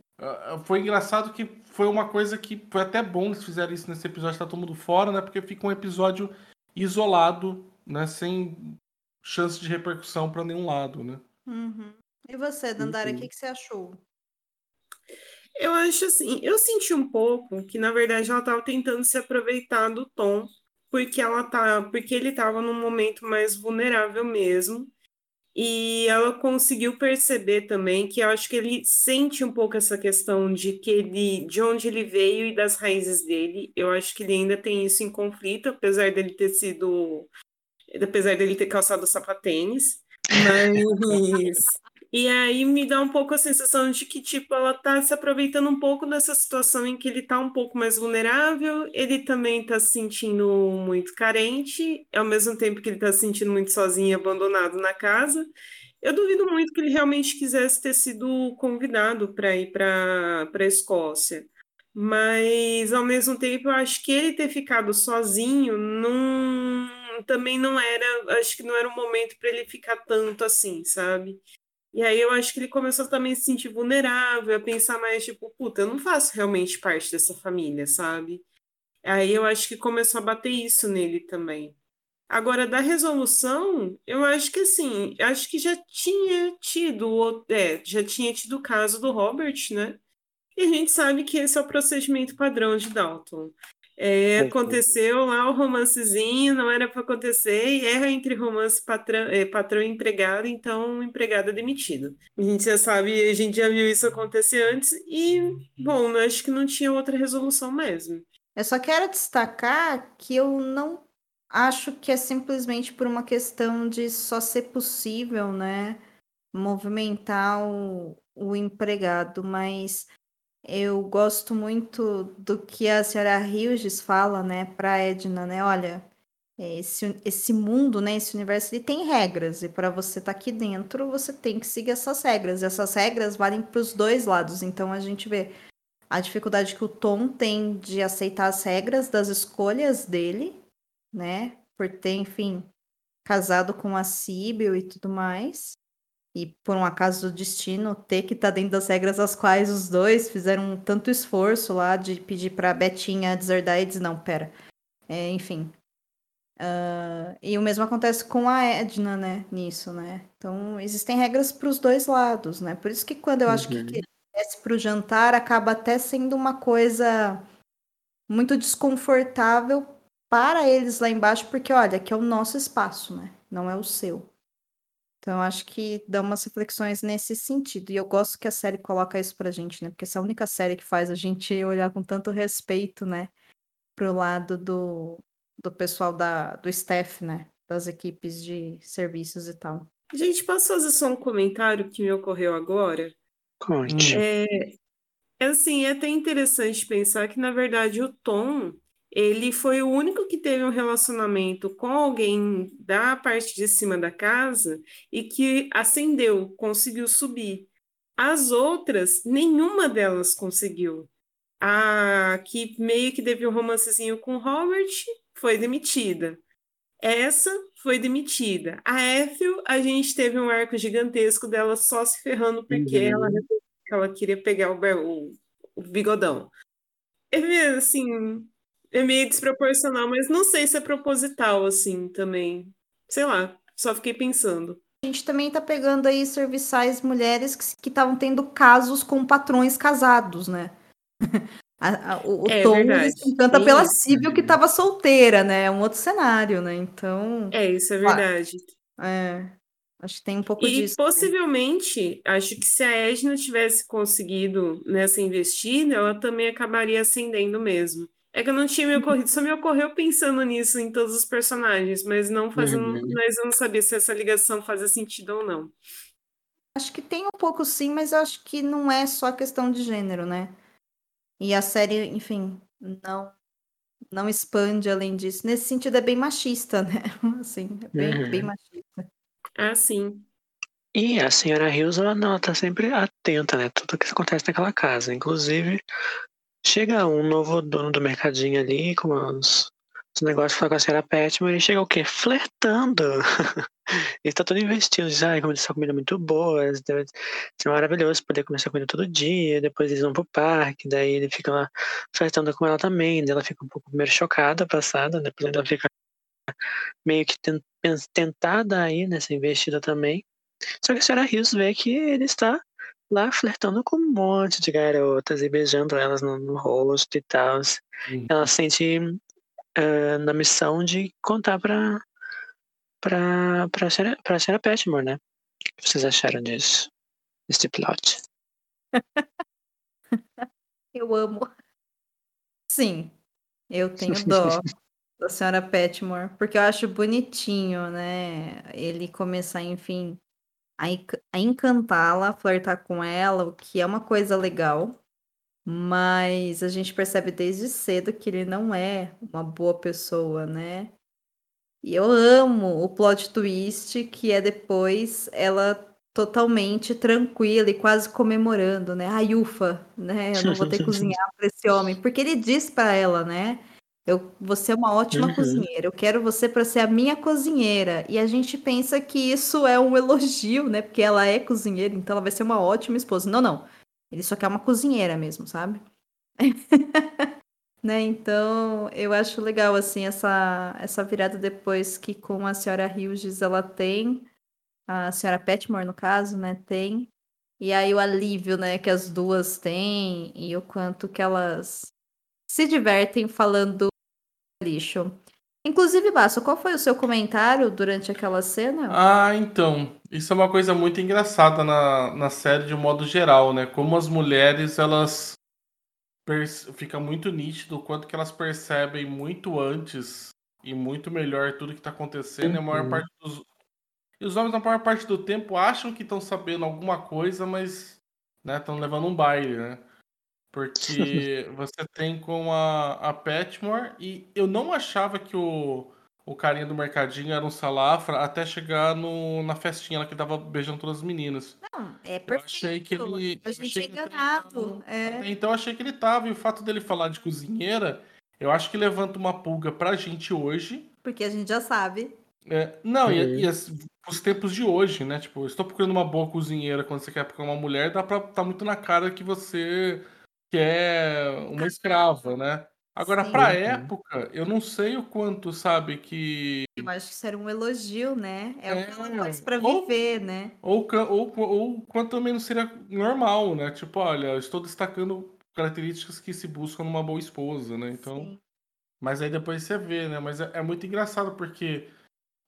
foi engraçado que foi uma coisa que foi até bom eles fizeram isso nesse episódio, tá todo mundo fora, né? Porque fica um episódio isolado, né? Sem chance de repercussão pra nenhum lado, né? Uhum. E você, Dandara, o que, que você achou? Eu acho assim, eu senti um pouco que, na verdade, ela estava tentando se aproveitar do Tom, porque ela tá, porque ele estava num momento mais vulnerável mesmo. E ela conseguiu perceber também que eu acho que ele sente um pouco essa questão de que ele, de onde ele veio e das raízes dele. Eu acho que ele ainda tem isso em conflito, apesar dele ter sido, apesar dele ter calçado sapatênis. <laughs> Mas e aí me dá um pouco a sensação de que, tipo, ela tá se aproveitando um pouco dessa situação em que ele tá um pouco mais vulnerável, ele também tá se sentindo muito carente, ao mesmo tempo que ele tá se sentindo muito sozinho e abandonado na casa. Eu duvido muito que ele realmente quisesse ter sido convidado para ir para a Escócia. Mas, ao mesmo tempo, eu acho que ele ter ficado sozinho não, também não era, acho que não era o momento para ele ficar tanto assim, sabe? E aí eu acho que ele começou também a se sentir vulnerável, a pensar mais, tipo, puta, eu não faço realmente parte dessa família, sabe? Aí eu acho que começou a bater isso nele também. Agora, da resolução, eu acho que assim, acho que já tinha tido, é, já tinha tido o caso do Robert, né? E a gente sabe que esse é o procedimento padrão de Dalton. É, aconteceu lá o romancezinho, não era para acontecer, e erra entre romance patrão, é, patrão e empregado, então o empregado é demitido. A gente já sabe, a gente já viu isso acontecer antes, e, bom, eu acho que não tinha outra resolução mesmo. Eu só quero destacar que eu não acho que é simplesmente por uma questão de só ser possível, né, movimentar o, o empregado, mas eu gosto muito do que a senhora Hughes fala, né, para Edna, né, olha, esse, esse mundo, né, esse universo, ele tem regras, e para você estar aqui dentro, você tem que seguir essas regras, e essas regras valem para os dois lados, então a gente vê a dificuldade que o Tom tem de aceitar as regras das escolhas dele, né? Por ter, enfim, casado com a Sibyl e tudo mais. E por um acaso do destino, ter que estar dentro das regras as quais os dois fizeram tanto esforço lá de pedir pra Betinha deserdar e dizer, não, pera. É, enfim. Ah, e o mesmo acontece com a Edna, né? Nisso, né? Então, existem regras para os dois lados, né? Por isso que quando eu acho que Uhum. que desce para o jantar acaba até sendo uma coisa muito desconfortável para eles lá embaixo, porque olha, aqui é o nosso espaço, né? Não é o seu. Então, acho que dá umas reflexões nesse sentido. E eu gosto que a série coloca isso pra gente, né? Porque essa é a única série que faz a gente olhar com tanto respeito, né? Pro lado do, do pessoal da, do staff, né? Das equipes de serviços e tal. Gente, posso fazer só um comentário que me ocorreu agora? Conte. É, é assim, é até interessante pensar que, na verdade, o Tom, ele foi o único que teve um relacionamento com alguém da parte de cima da casa e que ascendeu, conseguiu subir. As outras, nenhuma delas conseguiu. A que meio que teve um romancezinho com o Robert foi demitida. Essa foi demitida. A Ethel, a gente teve um arco gigantesco dela só se ferrando porque Uhum. ela, ela queria pegar o, o, o bigodão. É meio assim, é meio desproporcional, mas não sei se é proposital assim também. Sei lá, só fiquei pensando. A gente também tá pegando aí serviçais mulheres que estavam tendo casos com patrões casados, né? <laughs> A, a, o, É Tom verdade, se encanta pela. Síbil que estava solteira, né? É um outro cenário, né? Então, É, isso é verdade. é, acho que tem um pouco E disso. né? possivelmente, acho que se a Edna tivesse conseguido nessa investida, ela também acabaria ascendendo mesmo. É que eu não tinha me ocorrido, só me ocorreu pensando nisso em todos os personagens, mas não fazendo, Uhum. mas eu não sabia se essa ligação fazia sentido ou não. Acho que tem um pouco sim, mas acho que não é só questão de gênero, né? E a série, enfim, não não expande além disso. Nesse sentido é bem machista, né? <laughs> Assim, é bem, Uhum. bem machista. Ah, sim. E a senhora Hills, ela, não, ela tá sempre atenta, né? Tudo que acontece naquela casa. Inclusive, chega um novo dono do mercadinho ali com os, os negócios com a senhora Petman e chega o quê? Flertando. <laughs> Ele tá todo investindo, diz, ai, como essa comida é muito boa, deve ser maravilhoso poder comer essa comida todo dia, depois eles vão pro parque, daí ele fica lá flertando com ela também, daí ela fica um pouco primeiro chocada, passada, depois ela fica meio que ten- tentada aí nessa investida também. Só que a senhora Rios vê que ele está lá flertando com um monte de garotas e beijando elas no, no rosto e tal. Ela se sente ah, na missão de contar pra, pra, pra, senhora, pra senhora Petmore, né? O que vocês acharam disso? Desse plot? <laughs> Eu amo. Sim, eu tenho <laughs> dó da senhora Petmore, porque eu acho bonitinho, né? Ele começar, enfim, a, enc- a encantá-la, flertar com ela, o que é uma coisa legal. Mas a gente percebe desde cedo que ele não é uma boa pessoa, né? E eu amo o plot twist, que é depois ela totalmente tranquila e quase comemorando, né? Ai, ufa, né? Eu não vou ter que <laughs> cozinhar para esse homem. Porque ele diz para ela, né? Eu, você é uma ótima Uhum. cozinheira, eu quero você para ser a minha cozinheira. E a gente pensa que isso é um elogio, né? Porque ela é cozinheira, então ela vai ser uma ótima esposa. Não, não. Ele só quer uma cozinheira mesmo, sabe? <laughs> né? Então, eu acho legal assim essa essa virada depois que com a senhora Hughes ela tem a senhora Petmore no caso, né, tem. E aí o alívio, né, que as duas têm e o quanto que elas se divertem falando lixo. Inclusive, Basso, qual foi o seu comentário durante aquela cena? Ah, então. Isso é uma coisa muito engraçada na, na série de um modo geral, né? Como as mulheres, elas. Fica muito nítido o quanto que elas percebem muito antes e muito melhor tudo que tá acontecendo. E a maior Uhum. parte dos. E os homens, na maior parte do tempo, acham que estão sabendo alguma coisa, mas estão levando um baile, né? Porque <laughs> você tem com a, a Petmore e eu não achava que o, o carinha do mercadinho era um salafra até chegar no, na festinha lá que tava beijando todas as meninas. Não, é Eu perfeito. achei que ele. A eu gente achei é que ele enganado. É. Então eu achei que ele tava, e o fato dele falar de cozinheira, eu acho que levanta uma pulga pra gente hoje. Porque a gente já sabe. É, não, e, Uhum. e as- os tempos de hoje, né? Tipo, eu estou procurando uma boa cozinheira quando você quer procurar uma mulher, dá pra tá muito na cara que você quer uma escrava, né? Agora, Sim. pra época, eu não sei o quanto, sabe, que. Eu acho que isso era um elogio, né? É, o que ela É, faz pra ou- viver, né? Ou, ou, ou quanto também não seria normal, né? Tipo, olha, eu estou destacando características que se buscam numa boa esposa, né? Então. Sim. Mas aí depois você vê, né? Mas é, é muito engraçado porque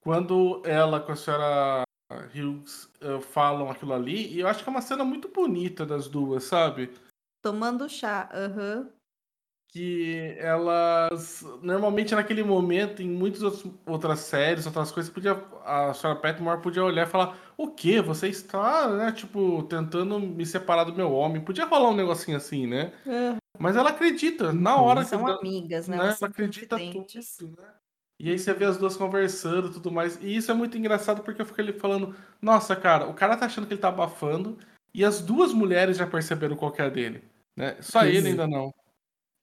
quando ela com a senhora Hughes eh, falam aquilo ali, e eu acho que é uma cena muito bonita das duas, sabe? Tomando chá. Aham. Que elas. Normalmente naquele momento, em muitas outras- séries, outras coisas, podia, a senhora Petmore podia olhar e falar: O que? Você está, né? Tipo, tentando me separar do meu homem. Podia rolar um negocinho assim, né? Mas ela acredita, na hora que São ela- amigas, né? né? Elas Ela acredita confidentes. tudo, né? E aí você vê as duas conversando e tudo mais. E isso é muito engraçado porque eu fico ali falando, nossa, cara, o cara tá achando que ele tá abafando e as duas mulheres já perceberam qual que é a dele. Né? Só ele ainda não.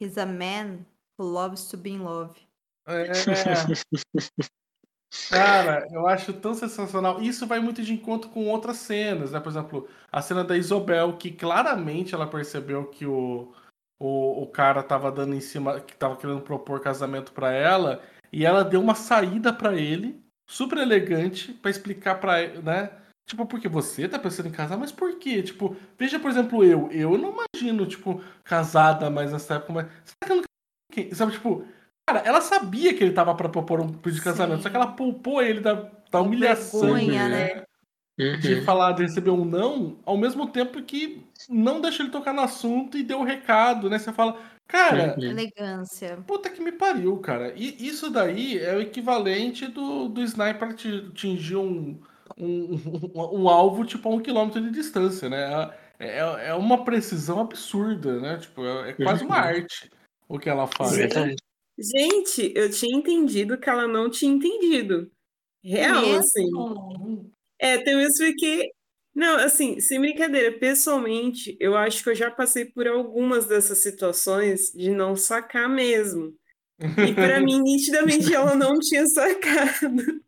He's a man who loves to be in love. É. <laughs> Cara, eu acho tão sensacional. Isso vai muito de encontro com outras cenas, né? Por exemplo, a cena da Isobel, que claramente ela percebeu que o, o, o cara tava dando em cima, que tava querendo propor casamento pra ela, e ela deu uma saída pra ele, super elegante, pra explicar pra ele, né? Tipo, porque você tá pensando em casar, mas por quê? Tipo, veja, por exemplo, eu. Eu não imagino, tipo, casada mais nessa época, mas. Será que eu não... Sabe, tipo, cara, ela sabia que ele tava pra propor um pedido de casamento, Sim. só que ela poupou ele da, da humilhação. Vergonha, né? De Uhum. falar, de receber um não, ao mesmo tempo que não deixa ele tocar no assunto e deu o recado, né? Você fala, cara, Uhum. Elegância. Puta que me pariu, cara. E isso daí é o equivalente do, do sniper ati- atingir um, um, <laughs> um, um alvo tipo a um quilômetro de distância, né? É, é- é uma precisão absurda, né? Tipo, é, é quase uma arte o que ela faz. Verdade. Gente, eu tinha entendido que ela não tinha entendido. Real, Mesmo? assim. É, tem vezes que. Não, assim, sem brincadeira, pessoalmente, eu acho que eu já passei por algumas dessas situações de não sacar mesmo. E pra <laughs> mim, nitidamente, ela não tinha sacado.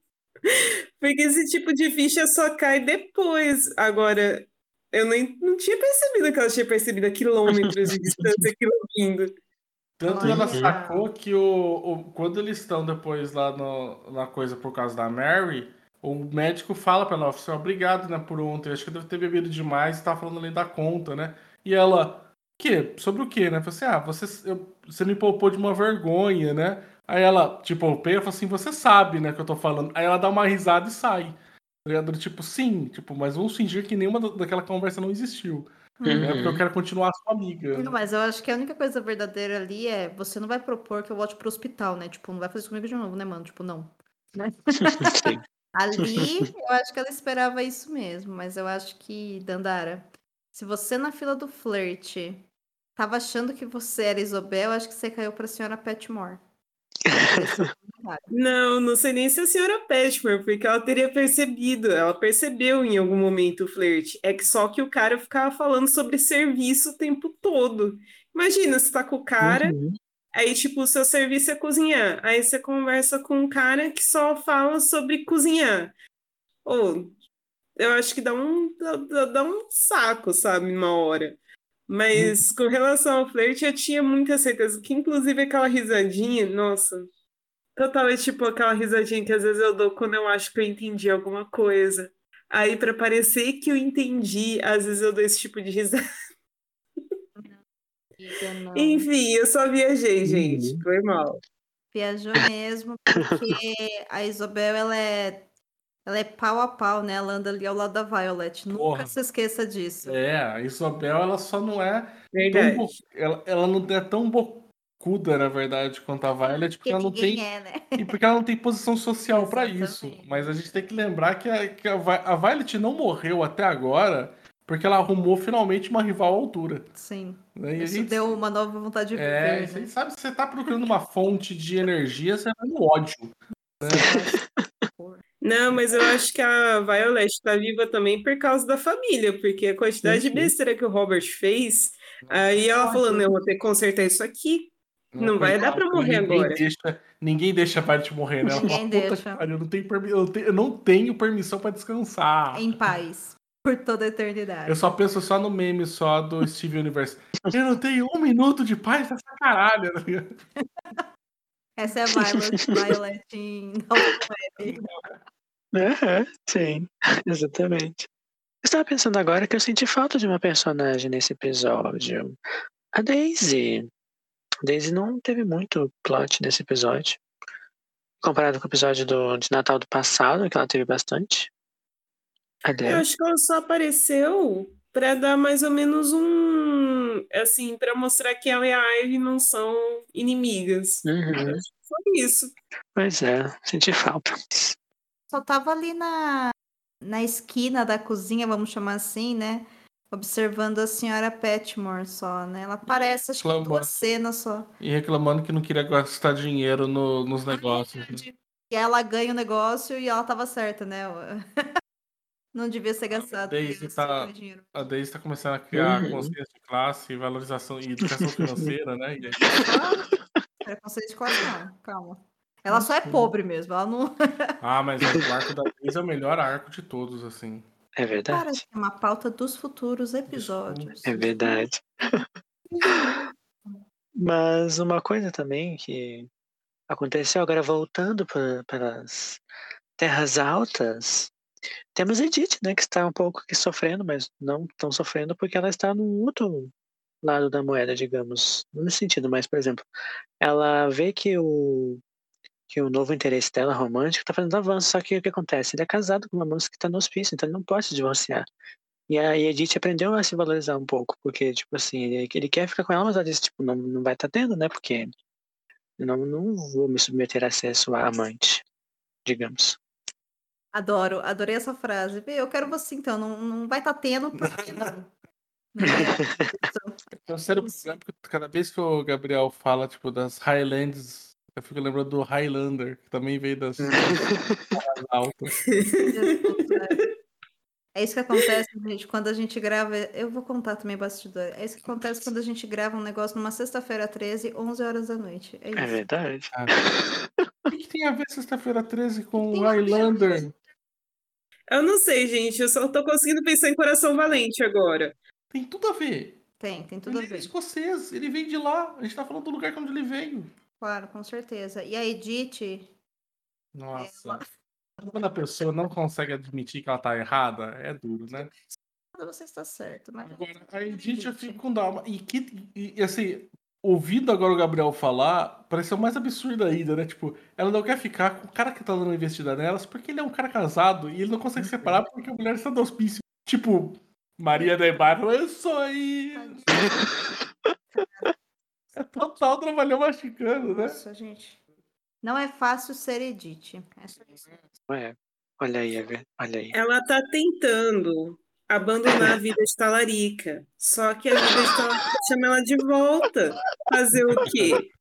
Porque esse tipo de ficha só cai depois. Agora, eu nem, não tinha percebido que ela tinha percebido a quilômetros de distância aquilo vindo. Tanto Olha. ela sacou que o, o- quando eles estão depois lá no- na coisa por causa da Mary, o médico fala pra ela, assim, obrigado, né, por ontem, acho que eu devo ter bebido demais e tava falando além da conta, né? E ela, quê? Sobre o quê, né? Falei assim, ah, você, eu- você me poupou de uma vergonha, né? Aí ela, tipo, poupei, eu falei assim, você sabe, né, que eu tô falando. Aí ela dá uma risada e sai. Tá ligado? Tipo, sim, tipo, mas vamos fingir que nenhuma da- daquela conversa não existiu. Né? Porque eu Uhum. quero continuar sua amiga. Não, mas eu acho que a única coisa verdadeira ali é você não vai propor que eu volte pro hospital, né? Tipo, não vai fazer isso comigo de novo, né, mano? Tipo, não. Né? <laughs> Ali, eu acho que ela esperava isso mesmo, mas eu acho que, Dandara, se você na fila do flerte tava achando que você era Isobel, eu acho que você caiu pra senhora Petmore. <laughs> Não, não sei nem se a senhora Petmore, porque ela teria percebido, ela percebeu em algum momento o flerte. É que só que o cara ficava falando sobre serviço o tempo todo. Imagina, você tá com o cara, Uhum. aí tipo, o seu serviço é cozinhar. Aí você conversa com um cara que só fala sobre cozinhar. Ou eu acho que dá um, dá- dá um saco, sabe, uma hora. Mas com relação ao flerte, eu tinha muita certeza que, inclusive, aquela risadinha, nossa, total é tipo aquela risadinha que às vezes eu dou quando eu acho que eu entendi alguma coisa. Aí, pra parecer que eu entendi, às vezes eu dou esse tipo de risada. <laughs> Não. Enfim, eu só viajei, gente. Uhum. Foi mal. Viajou mesmo, porque a Isobel, ela é, ela é pau a pau, né? Ela anda ali ao lado da Violet. Nunca Porra. se esqueça disso. É, a Isabel, ela só não é tão Verdade. bo- ela, ela não é tão bocuda, na verdade, quanto a Violet, porque Porque ela não tem é, né? <laughs> e porque ela não tem posição social pra isso. Mas a gente tem que lembrar que, a, que a, a Violet não morreu até agora porque ela arrumou finalmente uma rival à altura. Sim. Né? E Isso gente, deu uma nova vontade de é, viver, você né? sabe, se você tá procurando uma fonte de energia, você vai no ódio. <laughs> Não, mas eu acho que a Violet tá viva também por causa da família, porque a quantidade de Uhum. besteira que o Robert fez, aí ela falando, eu vou ter que consertar isso aqui. Não vai dar pra morrer ninguém agora. Deixa, ninguém deixa a Violet morrer, né? Ela Ninguém fala, deixa. eu não tenho, permi- eu, te- eu não tenho permissão pra descansar. Em paz. Por toda a eternidade. Eu só penso só no meme só do Steve Universe. Eu não tenho um minuto de paz nessa caralho. <laughs> Essa é a Violet, Violet em <laughs> Aham, sim, <laughs> exatamente. Eu estava pensando agora que eu senti falta de uma personagem nesse episódio. A Daisy. A Daisy não teve muito plot nesse episódio. Comparado com o episódio do, de Natal do passado, que ela teve bastante. Eu acho que ela só apareceu pra dar mais ou menos um, assim, pra mostrar que ela e a Ivy não são inimigas. Uhum. Só isso. Pois é, senti falta. Só tava ali na, na esquina da cozinha, vamos chamar assim, né? Observando a senhora Petmore só, né? Ela aparece, acho que Reclamando. duas cenas só. E reclamando que não queria gastar dinheiro no- nos negócios. né? E ela ganha o negócio e ela tava certa, né? <laughs> Não devia ser gastado. Tá-. A Daisy tá começando a criar Uhum. consciência de classe, valorização e educação <laughs> financeira, né? E aí, Preconceito de classe, não. Calma. Ela só é pobre mesmo. Ela não. <laughs> ah, mas o arco da Daisy é o melhor arco de todos, assim. É Para verdade. de uma pauta dos futuros episódios. É verdade. <laughs> Mas uma coisa também que aconteceu agora voltando para as terras altas, temos Edith, né, que está um pouco aqui sofrendo, mas não tão sofrendo porque ela está no outro lado da moeda, digamos. No sentido, mas, por exemplo, ela vê que o que o novo interesse dela romântico está fazendo avanço, só que o que acontece? Ele é casado com uma moça que está no hospício, então ele não pode se divorciar. E a Edith aprendeu a se valorizar um pouco, porque, tipo assim, ele, ele quer ficar com ela, mas ela disse, tipo, não, não vai estar tá tendo, né? Porque não, não vou me submeter a acesso a amante, digamos. Adoro, adorei essa frase. Eu quero você, então, não, não vai estar tá tendo, porque não. <laughs> não é um sério problema, porque cada vez que o Gabriel fala, tipo, das Highlands, eu fico lembrando do Highlander, que também veio das <laughs> altas. É isso que acontece, gente, quando a gente grava. Eu vou contar também bastidor. É isso que acontece quando a gente grava um negócio numa sexta-feira 13, 11 horas da noite. É, é verdade. Ah. <laughs> O que tem a ver sexta-feira 13 com o Highlander? Eu não sei, gente. Eu só tô conseguindo pensar em Coração Valente agora. Tem tudo a ver. Tem, tem tudo ele a ver. Ele é escocês, ele vem de lá. A gente tá falando do lugar onde ele veio. Claro, com certeza. E a Edith. Nossa. Ela... Quando a pessoa não consegue admitir que ela tá errada, é duro, né? Você está certo, mas. Agora, a Edith eu fico com dó. E, que, e assim, ouvindo agora o Gabriel falar, pareceu mais absurdo ainda, né? Tipo, ela não quer ficar com o cara que tá dando investida nelas porque ele é um cara casado e ele não consegue uhum. separar porque a mulher está no hospício. Tipo, Maria da Barro, eu sou aí. <laughs> é total trabalhou mexicano, né? Nossa, gente. Não é fácil ser Edith. É só isso. É. Olha aí, olha aí. Ela tá tentando abandonar a vida de talarica. Só que a vida de talarica chama ela de volta. Fazer o quê?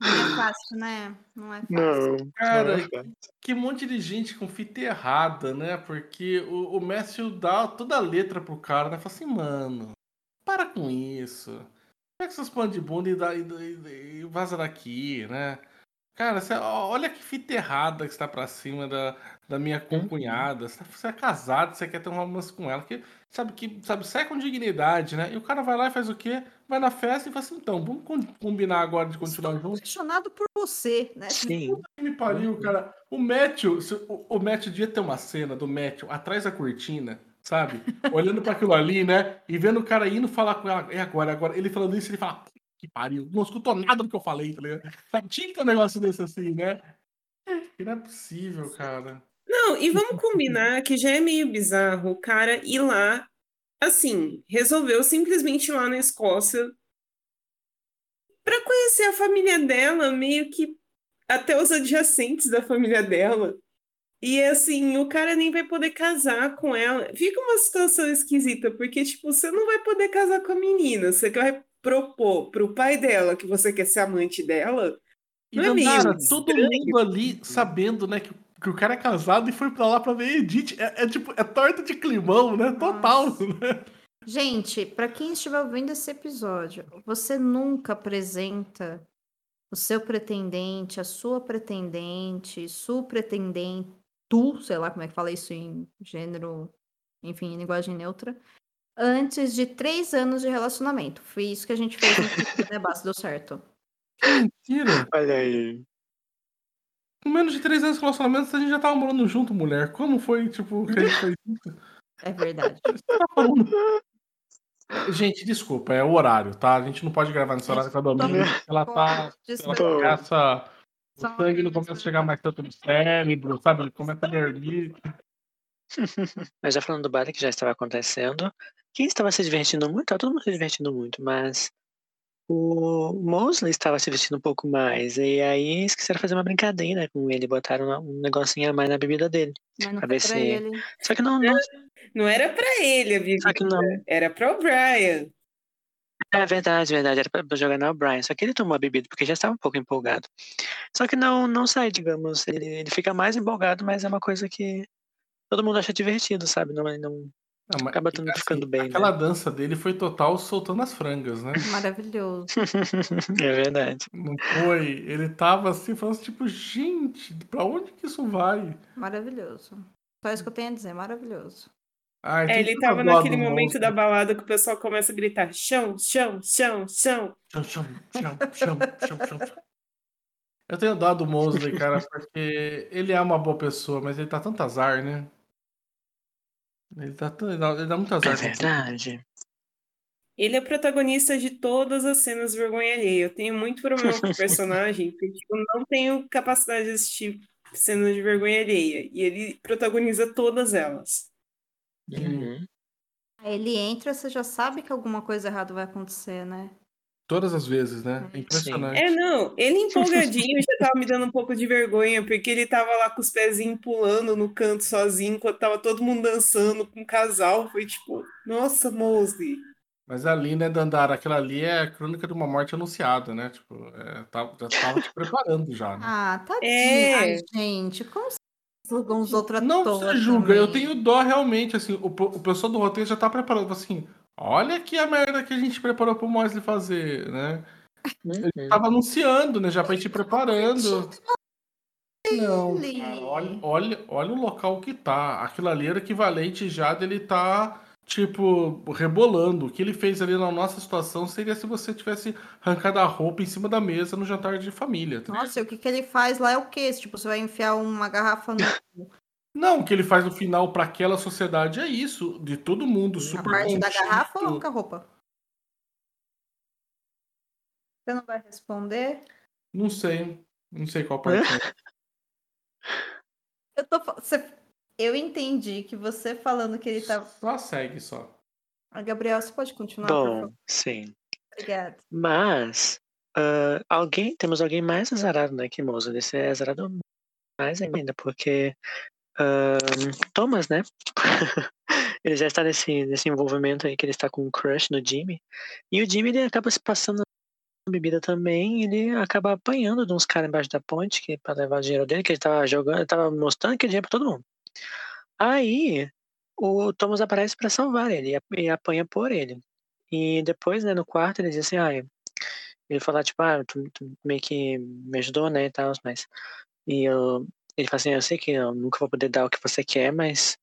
Não é fácil, né? Não é fácil. Não, cara, não é que monte de gente com fita errada, né? Porque o, o Matthew dá toda a letra pro cara, né? Fala assim, mano, para com isso. Pega essas panos de bunda e, dá, e, e, e vaza daqui, né? Cara, você, olha que fita errada que está pra cima da, da minha uhum. concunhada. Você, você é casado, você quer ter um romance com ela. Que, sabe, que, sabe, sai com dignidade, né? E o cara vai lá e faz o quê? Vai na festa e fala assim, então, vamos combinar agora de continuar Estou juntos. apaixonado por você, né? Sim. Que me pariu, uhum. cara. O Matthew, o, o Matthew devia ter uma cena do Matthew atrás da cortina, sabe? Olhando para aquilo ali, né? E vendo o cara indo falar com ela. E agora, agora? Ele falando isso, ele fala, que pariu. Não escutou nada do que eu falei, tá ligado? Tinha que ter um negócio desse assim, né? Que não é possível, cara. Não, e vamos combinar que já é meio bizarro o cara ir lá, assim, resolveu simplesmente ir lá na Escócia para conhecer a família dela, meio que até os adjacentes da família dela. E assim, o cara nem vai poder casar com ela. Fica uma situação esquisita, porque, tipo, você não vai poder casar com a menina, você vai propor pro pai dela que você quer ser amante dela. E não é cara, todo mundo ali sabendo, né, que, que, o cara é casado e foi pra lá pra ver Edith. É, é tipo, é torta de climão, né? Total, né? Gente, para quem estiver ouvindo esse episódio, você nunca apresenta o seu pretendente, a sua pretendente, sua pretendente, tu, sei lá como é que fala isso em gênero, enfim, em linguagem neutra, antes de três anos de relacionamento. Foi isso que a gente fez no debate, deu certo. Mentira! Olha aí. Com menos de três anos de relacionamento, a gente já tava morando junto, mulher. Como foi, tipo, que a gente fez isso? É verdade. <laughs> Gente, desculpa, é o horário, tá? A gente não pode gravar nesse horário com a Domingo. Ela tá. Ela começa. O sangue não começa a chegar mais tanto no cérebro, sabe? Ele começa a dormir. <laughs> Mas já falando do baile que já estava acontecendo, quem estava se divertindo muito? Tá todo mundo se divertindo muito, mas o Mosley estava se divertindo um pouco mais. E aí esqueceram fazer uma brincadeira com ele, botaram um negocinho a mais na bebida dele. Mas não pra se... ele. Só que não, não. Não era pra ele a bebida. Só que não. Era pra o Brian. É verdade, verdade. Era pra jogar na Brian. Só que ele tomou a bebida porque já estava um pouco empolgado. Só que não, não sai, digamos. Ele, ele fica mais empolgado, mas é uma coisa que todo mundo acha divertido, sabe? Não, não, não acaba tudo assim, ficando bem. Aquela né? dança dele foi total soltando as frangas, né? Maravilhoso. <laughs> é verdade. Não foi? Ele tava assim, falando tipo, gente, pra onde que isso vai? Maravilhoso. Só isso que eu tenho a dizer, maravilhoso. Ai, é, ele tava naquele momento monstro. da balada que o pessoal começa a gritar chão, chão, chão, chão. Chão, chão, chão, chão, chão, chão. Eu tenho dó do Mosley, cara, porque ele é uma boa pessoa, mas ele tá tanto azar, né? Ele dá, ele dá, ele dá muito azar. É verdade. Ele é protagonista de todas as cenas de vergonha alheia. Eu tenho muito problema com o personagem, porque tipo, eu não tenho capacidade de assistir cenas de vergonha alheia. E ele protagoniza todas elas. Uhum. Aí Ele entra, você já sabe que alguma coisa errada vai acontecer, né? Todas as vezes, né? É impressionante. É, não. Ele <laughs> empolgadinho já tava me dando um pouco de vergonha, porque ele tava lá com os pezinhos pulando no canto sozinho, enquanto tava todo mundo dançando com um casal. Foi tipo, nossa, Mosley. Mas ali, né, Dandara, aquela ali é a crônica de uma morte anunciada, né? Tipo, é, tá- já tava te preparando já, né? Ah, tadinha. É. Gente, como julgam os outros Não se julga, eu também? tenho dó realmente, assim, o, o pessoal do roteiro já tá preparando, assim, olha aqui a merda que a gente preparou pro Mosley fazer, né? Uhum. Tava anunciando, né, já pra ir te preparando. Não, Ele- cara, olha, olha, olha o local que tá. Aquilo ali era equivalente já dele tá, tipo, rebolando. O que ele fez ali na nossa situação seria se você tivesse arrancado a roupa em cima da mesa no jantar de família. tá? Nossa, e o que, que ele faz lá é o quê? Tipo, você vai enfiar uma garrafa no... Não, o que ele faz no final pra aquela sociedade é isso, de todo mundo super parte da contido. garrafa ou com a roupa? Você não vai responder? Não sei, não sei qual parte. é. <laughs> Eu, tô... você- eu entendi que você falando que ele tá. Só segue só. Ah, Gabriel, você pode continuar, Bom, sim. Obrigada. Mas ah, alguém, temos alguém mais azarado, né, que Moza. Esse é azarado mais ainda, porque ah, Thomas, né? <laughs> ele já está nesse, nesse envolvimento aí que ele está com um crush no Jimmy. E o Jimmy ele acaba se passando bebida também, e ele acaba apanhando de uns caras embaixo da ponte que para levar o dinheiro dele, que ele tava jogando, ele tava mostrando aquele dinheiro pra todo mundo. Aí o Thomas aparece para salvar ele e- apanha por ele. E depois, né, no quarto, ele diz assim, ah, ele fala, tipo, ah, tu, tu meio que me ajudou, né, e tal, mas... E eu, ele fala assim, eu sei que eu nunca vou poder dar o que você quer, mas...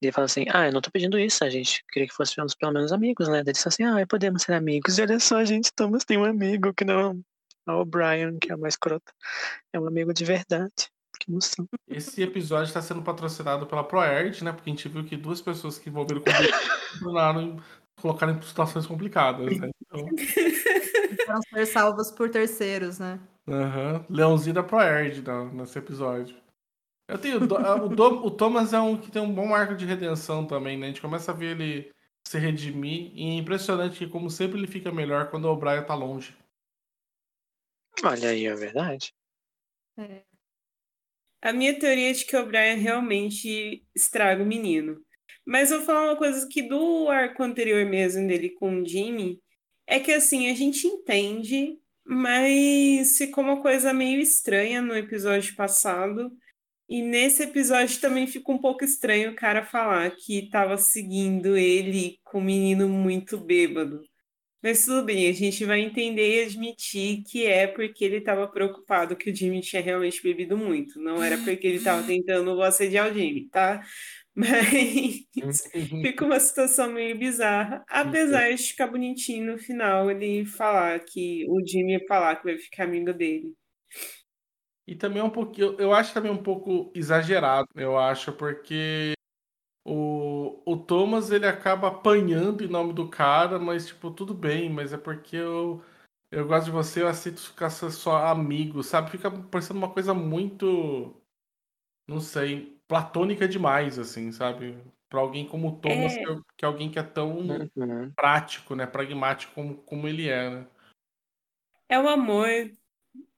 Ele fala assim, ah, eu não tô pedindo isso, a gente queria que fôssemos pelo menos amigos, né? Ele fala assim, ah, podemos ser amigos. E olha só, gente, Thomas tem um amigo que não é o Brian, que é o mais escroto. É um amigo de verdade. Que emoção. Esse episódio está sendo patrocinado pela ProErd, né? Porque a gente viu que duas pessoas que envolveram com o tornaram colocaram em situações complicadas, né? Então, <laughs> Foram ser salvos por terceiros, né? aham. Leãozinho da ProErd na- nesse episódio. Eu tenho ah, o, Dom- o Thomas é um que tem um bom arco de redenção também, né? A gente começa a ver ele se redimir e é impressionante que, como sempre, ele fica melhor quando o Brian tá longe. Olha aí, é verdade. A minha teoria é de que o Brian realmente estraga o menino. Mas eu vou falar uma coisa que do arco anterior mesmo dele com o Jimmy, é que assim, a gente entende, mas ficou uma coisa meio estranha no episódio passado. E nesse episódio também ficou um pouco estranho o cara falar que tava seguindo ele com o menino muito bêbado. Mas tudo bem, a gente vai entender e admitir que é porque ele estava preocupado que o Jimmy tinha realmente bebido muito. Não era porque ele estava tentando assediar o Jimmy, tá? <laughs> Mas fica uma situação meio bizarra. Apesar de ficar bonitinho no final ele falar que o Jimmy falar que vai ficar amigo dele. E também é um pouquinho, eu acho também um pouco exagerado, eu acho, porque o, o Thomas ele acaba apanhando em nome do cara, mas tipo, tudo bem, mas é porque eu, eu gosto de você, eu aceito ficar só- só amigo, sabe? Fica parecendo uma coisa muito, não sei, platônica demais, assim, sabe? Pra alguém como o Thomas, É. que, é- que é alguém que é tão Uhum. prático, né? Pragmático como, como ele é, né? É o amor,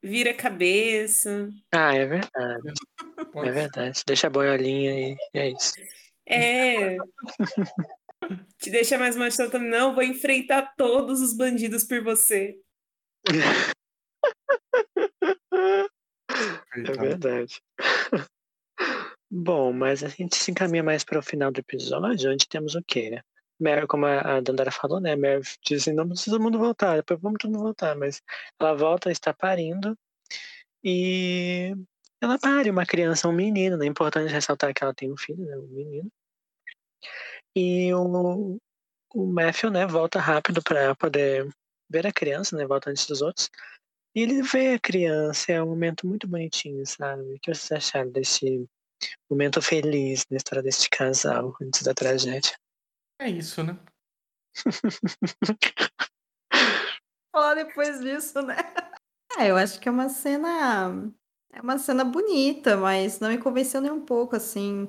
vira cabeça. Ah, é verdade. <laughs> É verdade. Deixa a boiolinha e é isso. É. Te deixa mais machão também. Não, vou enfrentar todos os bandidos por você. É Coitado. verdade. Bom, mas a gente se encaminha mais para o final do episódio, onde temos o quê? Mary, como a a Dandara falou, né? Mary diz assim, não precisa todo mundo voltar, depois vamos todo mundo voltar, mas ela volta, está parindo, e ela pare uma criança, um menino, né? É importante ressaltar que ela tem um filho, né? Um menino. E o, o Matthew, né, volta rápido para poder ver a criança, né? Volta antes dos outros. E ele vê a criança, é um momento muito bonitinho, sabe? O que vocês acharam desse, momento feliz na história deste casal antes da tragédia. É isso, né? <laughs> Falar depois disso, né? Ah, eu acho que é uma cena. É uma cena bonita, mas não me convenceu nem um pouco, assim.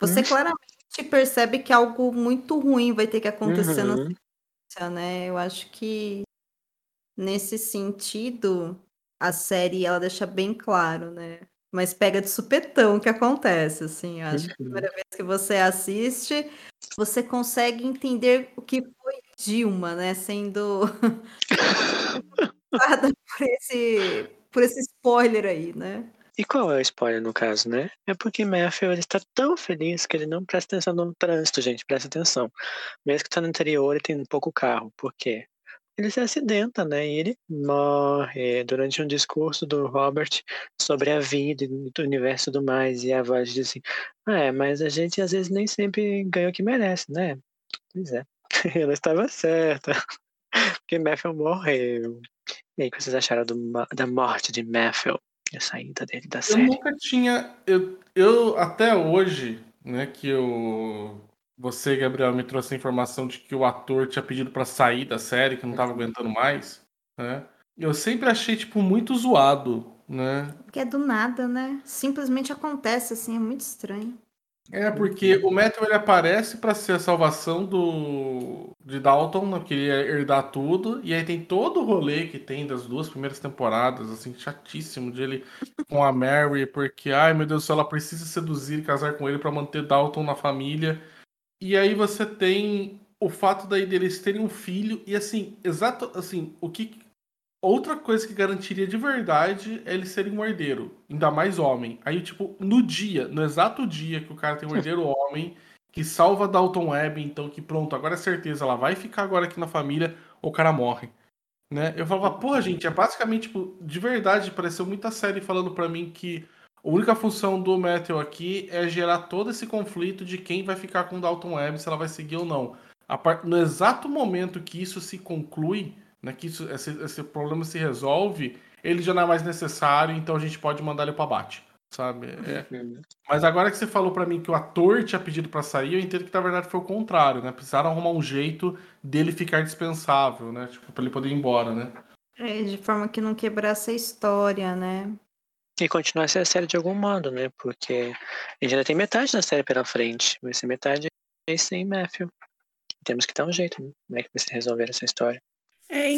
Você Hum. claramente percebe que algo muito ruim vai ter que acontecer na Uhum. sequência, né? Eu acho que nesse sentido, a série ela deixa bem claro, né? Mas pega de supetão o que acontece, assim. Eu acho que a Uhum. primeira vez que você assiste, você consegue entender o que foi Dilma, né? Sendo <laughs> por esse, por esse spoiler aí, né? E qual é o spoiler no caso, né? É porque Matthew ele está tão feliz que ele não presta atenção no trânsito, gente. Presta atenção. Mesmo que tá no interior e tem pouco carro. Por quê? Ele se acidenta, né? E ele morre durante um discurso do Robert sobre a vida e do universo e tudo mais. E a voz diz assim: "Ah, É, mas a gente às vezes nem sempre ganha o que merece, né? Pois é. <laughs> Ela estava certa. <laughs> Porque Matthew morreu. E aí, o que vocês acharam do da morte de Matthew? A saída dele da Eu série? nunca tinha. Eu, eu até hoje, né, que eu. Você, Gabriel, me trouxe a informação de que o ator tinha pedido pra sair da série, que não tava aguentando mais, né? Eu sempre achei, tipo, muito zoado, né? Porque é do nada, né? Simplesmente acontece, assim, é muito estranho. É, porque o Matthew ele aparece pra ser a salvação do de Dalton, né, que ele ia herdar tudo, e aí tem todo o rolê que tem das duas primeiras temporadas, assim, chatíssimo de ele com a Mary, porque ai meu Deus do céu, ela precisa seduzir e casar com ele pra manter Dalton na família. E aí você tem o fato daí deles terem um filho e assim, exato, assim, o que Outra coisa que garantiria de verdade é ele ser um herdeiro, ainda mais homem. Aí, tipo, no dia, no exato dia que o cara tem um herdeiro <laughs> homem, que salva Dalton Webb, então que pronto, agora é certeza, ela vai ficar agora aqui na família, o cara morre. Né? Eu falava, porra, gente, é basicamente, tipo, de verdade, pareceu muita série falando pra mim que a única função do Matthew aqui é gerar todo esse conflito de quem vai ficar com Dalton Webb, se ela vai seguir ou não. A par- No exato momento que isso se conclui, né, que isso, esse, esse problema se resolve, ele já não é mais necessário, então a gente pode mandar ele pra bate, sabe? É, mas agora que você falou pra mim que o ator tinha pedido pra sair, eu entendo que na verdade foi o contrário, né? Precisaram arrumar um jeito dele ficar dispensável, né? Tipo, pra ele poder ir embora, né? É, de forma que não quebrasse a história, né? E continuar essa série de algum modo, né? Porque a gente ainda tem metade da série pela frente. Vai ser metade sem Matthew. Temos que dar um jeito, né? Como é que vai se resolver essa história? É,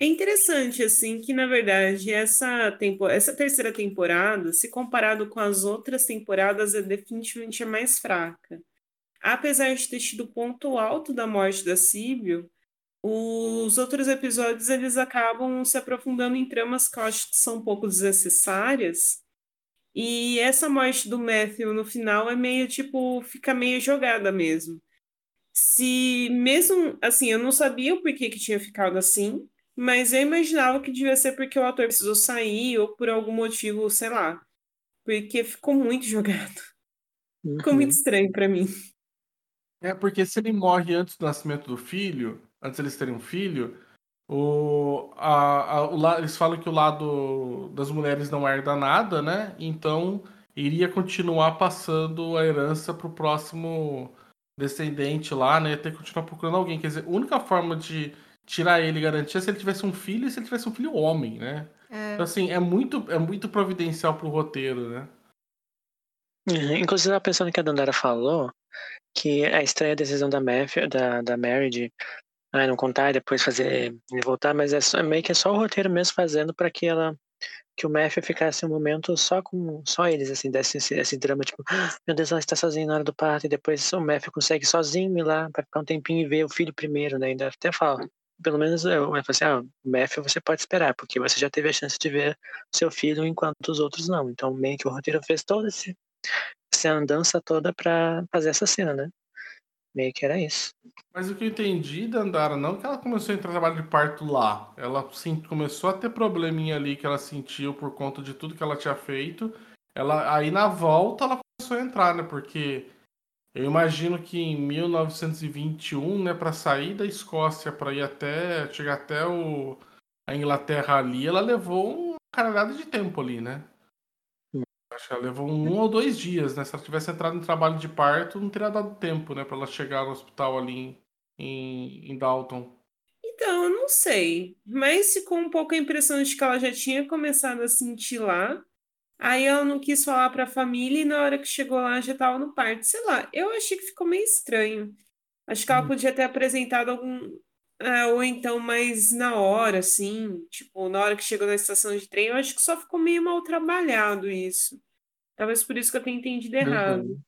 é interessante, assim, que na verdade essa, tempo, essa terceira temporada, se comparado com as outras temporadas, é definitivamente a mais fraca. Apesar de ter tido o ponto alto da morte da Síbil, os outros episódios eles acabam se aprofundando em tramas que eu acho que são um pouco desnecessárias. E essa morte do Matthew no final é meio tipo, fica meio jogada mesmo. Se mesmo assim, eu não sabia o porquê que tinha ficado assim, mas eu imaginava que devia ser porque o ator precisou sair ou por algum motivo, sei lá. Porque ficou muito <laughs> jogado. Ficou Uhum. muito estranho pra mim. É, porque se ele morre antes do nascimento do filho, antes eles terem um filho, o, a, a- o eles falam que o lado das mulheres não herda nada, né? Então iria continuar passando a herança pro próximo descendente lá, né? Ter que continuar procurando alguém. Quer dizer, a única forma de tirar ele e garantir é se ele tivesse um filho e se ele tivesse um filho homem, né? É, Então, assim, é muito, é muito providencial pro roteiro, né? Uhum. Inclusive, eu tava pensando que a Dandara falou que a estranha decisão da, Matthew, da, da Mary de ah, não contar e depois fazer ele voltar, mas é, só, é meio que é só o roteiro mesmo fazendo para que ela que o Matthew ficasse um momento só com só eles, assim, desse esse, esse drama, tipo, "Ah, meu Deus, ela está sozinha na hora do parto, e depois o Matthew consegue sozinho ir lá para ficar um tempinho e ver o filho primeiro, né? Ainda até fala, pelo menos eu, eu assim, ah, o Matthew você pode esperar, porque você já teve a chance de ver seu filho enquanto os outros não. Então, meio que o roteiro fez toda essa andança toda para fazer essa cena, né? Meio que era isso. Mas o que eu entendi da Andara, não que ela começou a entrar em trabalho de parto lá. Ela sim, começou a ter probleminha ali que ela sentiu por conta de tudo que ela tinha feito. Ela, aí na volta ela começou a entrar, né? Porque eu imagino que em 1921, né, para sair da Escócia para ir até chegar até o, a Inglaterra ali, ela levou uma caralhada de tempo ali, né? Acho que ela levou um ou dois dias, né? Se ela tivesse entrado em trabalho de parto, não teria dado tempo, né? Pra ela chegar no hospital ali em, em, em Dalton. Então, eu não sei. Mas ficou um pouco a impressão de que ela já tinha começado a sentir lá. Aí ela não quis falar pra família e na hora que chegou lá já tava no parto. Sei lá, eu achei que ficou meio estranho. Acho que ela Hum. podia ter apresentado algum. é, ou então mais na hora, assim. Tipo, na hora que chegou na estação de trem, eu acho que só ficou meio mal trabalhado isso. Talvez por isso que eu tenha entendido errado. Uhum.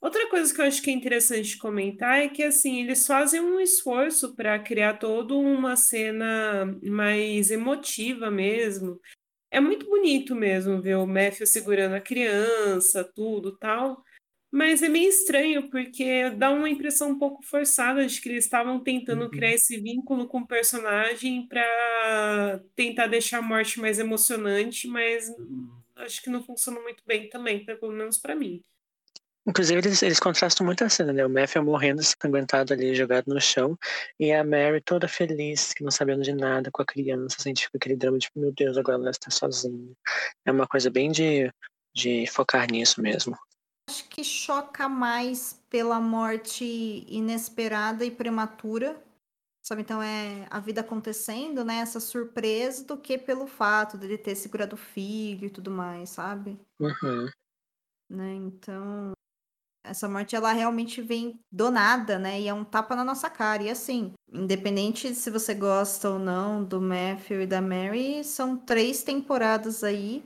Outra coisa que eu acho que é interessante comentar é que assim eles fazem um esforço para criar toda uma cena mais emotiva mesmo. É muito bonito mesmo ver o Matthew segurando a criança, tudo tal. Mas é meio estranho porque dá uma impressão um pouco forçada de que eles estavam tentando Uhum. criar esse vínculo com o personagem para tentar deixar a morte mais emocionante, mas acho que não funcionou muito bem também, pelo menos para mim. Inclusive, eles, eles contrastam muito a cena, né? O Matthew morrendo, sanguentado ali, jogado no chão, e a Mary toda feliz, que não sabendo de nada com a criança, sente aquele drama de, meu Deus, agora ela está sozinha. É uma coisa bem de, de focar nisso mesmo. Acho que choca mais pela morte inesperada e prematura. Sabe, então é a vida acontecendo, né? Essa surpresa do que pelo fato dele ter segurado o filho e tudo mais, sabe? Uhum. Né? Então, essa morte ela realmente vem do nada, né? E é um tapa na nossa cara. E assim, independente se você gosta ou não do Matthew e da Mary, são três temporadas aí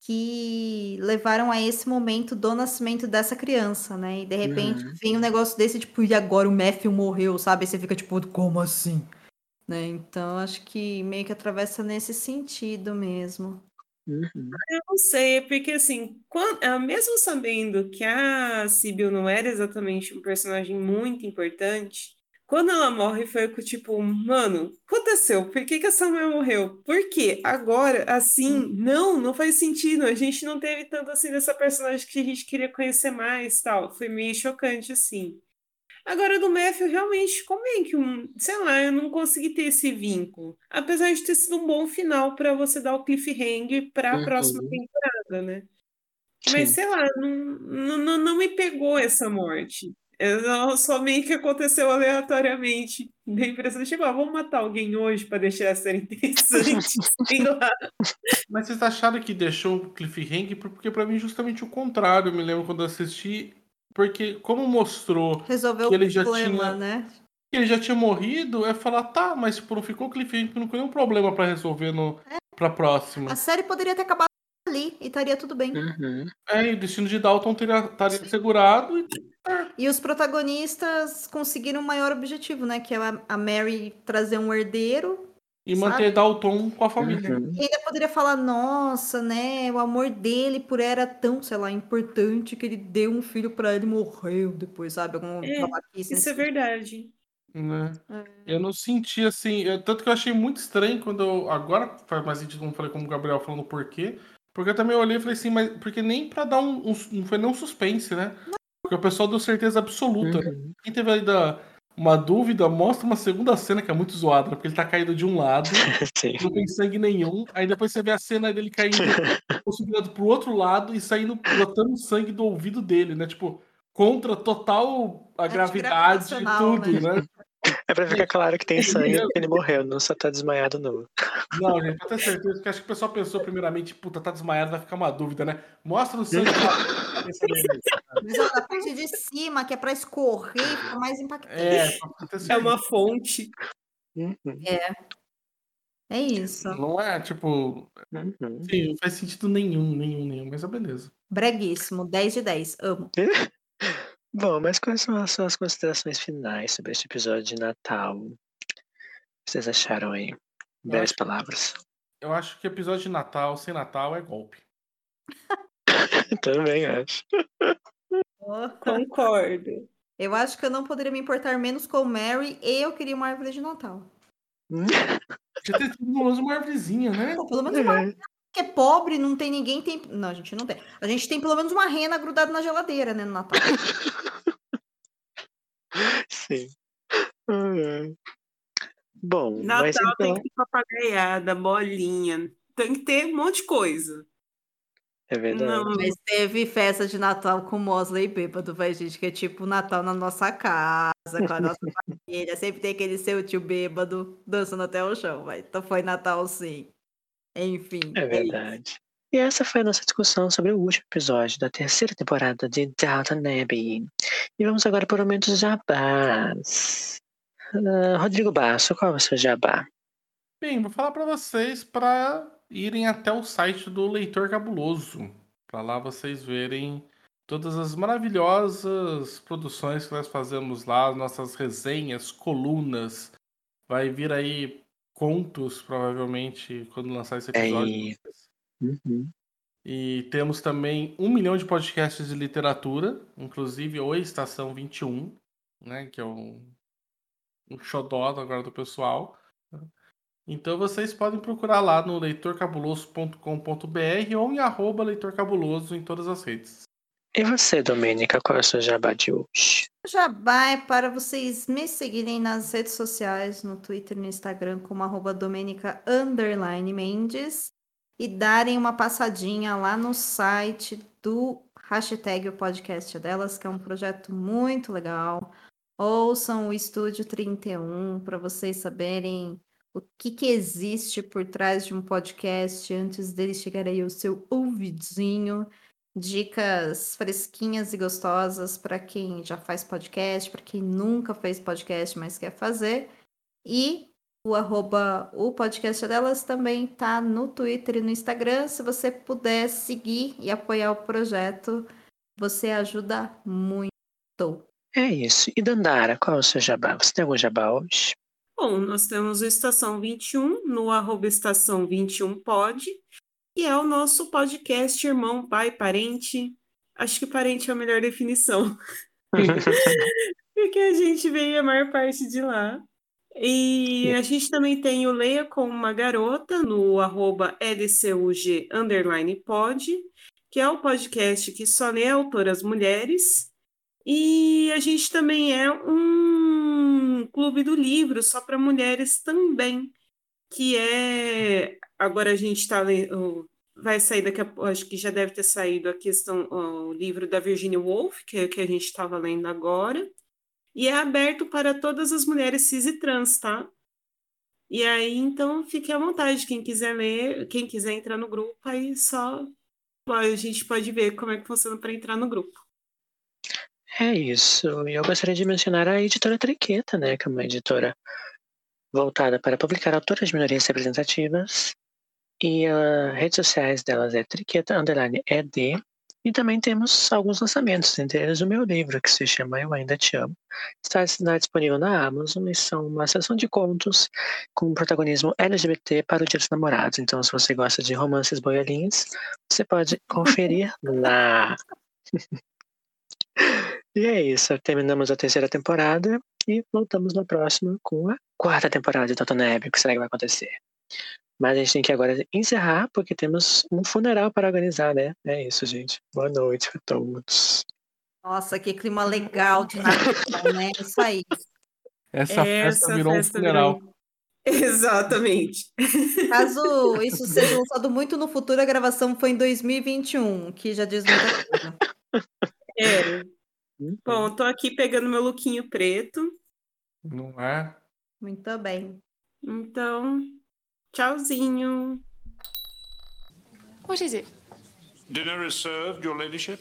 que levaram a esse momento do nascimento dessa criança, né? E de repente Uhum. vem um negócio desse, tipo, e agora o Matthew morreu, sabe? Aí você fica tipo, como assim? Né? Então acho que meio que atravessa nesse sentido mesmo. Uhum. Eu não sei, é porque assim, quan- ah, mesmo sabendo que a Sibyl não era exatamente um personagem muito importante, quando ela morre foi tipo, mano, aconteceu? Por que que essa mulher morreu? Por quê? Agora, assim, não, não faz sentido. A gente não teve tanto assim dessa personagem que a gente queria conhecer mais, tal. Foi meio chocante assim. Agora, do Matthew, realmente, como é que um. Sei lá, eu não consegui ter esse vínculo. Apesar de ter sido um bom final para você dar o cliffhanger para a Uhum. próxima temporada, né? Mas Sim. sei lá, não, não, não me pegou essa morte. Ela só meio que aconteceu aleatoriamente. Dei a impressão de, tipo, ah, vamos matar alguém hoje para deixar a série interessante. <laughs> sei lá. Mas vocês acharam que deixou o cliffhanger? Porque pra mim justamente o contrário. Eu me lembro quando eu assisti. Porque como mostrou Resolveu Que o ele já problema, tinha- né? que ele já tinha morrido, é falar, tá, mas tipo, não ficou cliffhanger, porque não foi nenhum problema pra resolver no, pra próxima. A série poderia ter acabado ali e estaria tudo bem. Uhum. É, e o destino de Dalton teria, estaria segurado e E os protagonistas conseguiram o maior objetivo, né? Que é a Mary trazer um herdeiro. E Sabe? manter Dalton com a família. Uhum. E ainda poderia falar, nossa, né? O amor dele por ela era tão, sei lá, importante que ele deu um filho pra ele e morreu depois, sabe? Alguma É, Isso é nesse verdade. Né? É. Eu não senti assim. eu- tanto que eu achei muito estranho quando eu. Agora faz mais sentido, não falei como o Gabriel falando por quê. Porque eu também olhei e falei assim, mas. Porque nem pra dar um. um- não foi nem um suspense, né? Porque o pessoal deu certeza absoluta. Uhum. Quem teve ainda uma dúvida, mostra uma segunda cena que é muito zoada, né? porque ele tá caído de um lado, <laughs> Sim. não tem sangue nenhum. Aí depois você vê a cena dele caindo, <laughs> virado pro outro lado e saindo, brotando sangue do ouvido dele, né? Tipo, contra total a gravidade e Antigravitacional, tudo, né? É pra ficar claro que tem sangue porque ele morreu, não só tá desmaiado, não. Não, gente, pra ter certeza, porque acho que o pessoal pensou primeiramente, puta, tá desmaiado, vai ficar uma dúvida, né? Mostra o sangue ó, da parte de cima, que é pra escorrer, fica mais impactante. É, É uma fonte. Uhum. É isso. Não é, tipo, Uhum. sim, não faz sentido nenhum, nenhum, nenhum, mas é beleza. Breguíssimo, 10 de 10. Amo. <laughs> Bom, mas quais são as suas considerações finais sobre este episódio de Natal? O que vocês acharam aí? Acho- palavras. Eu acho que episódio de Natal sem Natal é golpe. <laughs> Também acho. Concordo. Eu acho que eu não poderia me importar menos com o Mary e eu queria uma árvore de Natal. <laughs> Já ter tido pelo menos uma árvorezinha, né? Pô, pelo menos uma É. que é pobre, não tem ninguém. Tem... Não, a gente não tem. A gente tem pelo menos uma rena grudada na geladeira, né, no Natal. <laughs> Sim. Ai. Bom, mas Natal tem então. que ter papagaiada, bolinha. Tem que ter um monte de coisa. É verdade. Não, Mas teve festa de Natal com Mosley bêbado, vai, gente, que é tipo Natal na nossa casa, com a nossa <laughs> família. Sempre tem aquele seu tio bêbado dançando até o chão, vai. Então foi Natal sim. Enfim. É isso. verdade. E essa foi a nossa discussão sobre o último episódio da terceira temporada de Downton Abbey. E vamos agora para o momento jabás. Ah, Rodrigo Basso, qual é o seu jabá? Bem, vou falar para vocês para irem até o site do Leitor Cabuloso. Para lá vocês verem todas as maravilhosas produções que nós fazemos lá, as nossas resenhas, colunas. Vai vir aí contos, provavelmente, quando lançar esse episódio. É Uhum. E temos também um milhão de podcasts de literatura, inclusive o Estação 21, né, que é um, um xodó agora do pessoal. Então vocês podem procurar lá no leitorcabuloso.com.br ou em arroba leitorcabuloso em todas as redes. E você, Domênica, qual é o seu jabá de hoje? Jabá é para vocês me seguirem nas redes sociais, no Twitter e no Instagram, como arroba underline Mendes, e darem uma passadinha lá no site do hashtag o podcast delas, que é um projeto muito legal. Ouçam o Estúdio 31 para vocês saberem o que, que existe por trás de um podcast antes dele chegar aí ao seu ouvidinho dicas fresquinhas e gostosas para quem já faz podcast, para quem nunca fez podcast, mas quer fazer. E o arroba o podcast delas também tá no Twitter e no Instagram. Se você puder seguir e apoiar o projeto, você ajuda muito. É isso. E Dandara, qual é o seu jabá? Você tem algum jabá hoje? Bom, nós temos o Estação 21 no arroba Estação 21 Pod, que é o nosso podcast irmão, pai, parente. Acho que parente é a melhor definição. <laughs> Porque a gente veio a maior parte de lá. E a gente também tem o Leia com uma Garota no arroba LCUG underline pod, que é o podcast que só lê autoras mulheres. E a gente também é um clube do livro só para mulheres também, que é agora a gente está lendo vai sair daqui a acho que já deve ter saído a questão o livro da Virginia Woolf que é que a gente estava lendo agora e é aberto para todas as mulheres cis e trans tá e aí então fique à vontade quem quiser ler quem quiser entrar no grupo aí só a gente pode ver como é que funciona para entrar no grupo É isso. E eu gostaria de mencionar a editora Triqueta, né? Que é uma editora voltada para publicar autoras de minorias representativas. E as redes sociais delas é Triqueta Underline ED. E também temos alguns lançamentos, entre eles o meu livro, que se chama Eu Ainda Te Amo. Está está disponível na Amazon e são uma sessão de contos com protagonismo LGBT para o Dia dos Namorados. Então, se você gosta de romances boiolinhas, você pode conferir <laughs> lá. <laughs> E é isso, terminamos a terceira temporada e voltamos na próxima com a quarta temporada de Downton Abbey. O que será que vai acontecer? Mas a gente tem que agora encerrar porque temos um funeral para organizar, né? É isso, gente. Boa noite a todos. Nossa, que clima legal de Natal, né? Isso aí. Essa, festa virou um funeral. virou- Exatamente. Caso <laughs> isso seja lançado muito no futuro, a gravação foi em 2021, que já diz muita coisa. É. Uhum. Bom, tô aqui pegando meu lookinho preto. Não é? Muito bem. Então, tchauzinho. What is it? Dinner is served, Your Ladyship.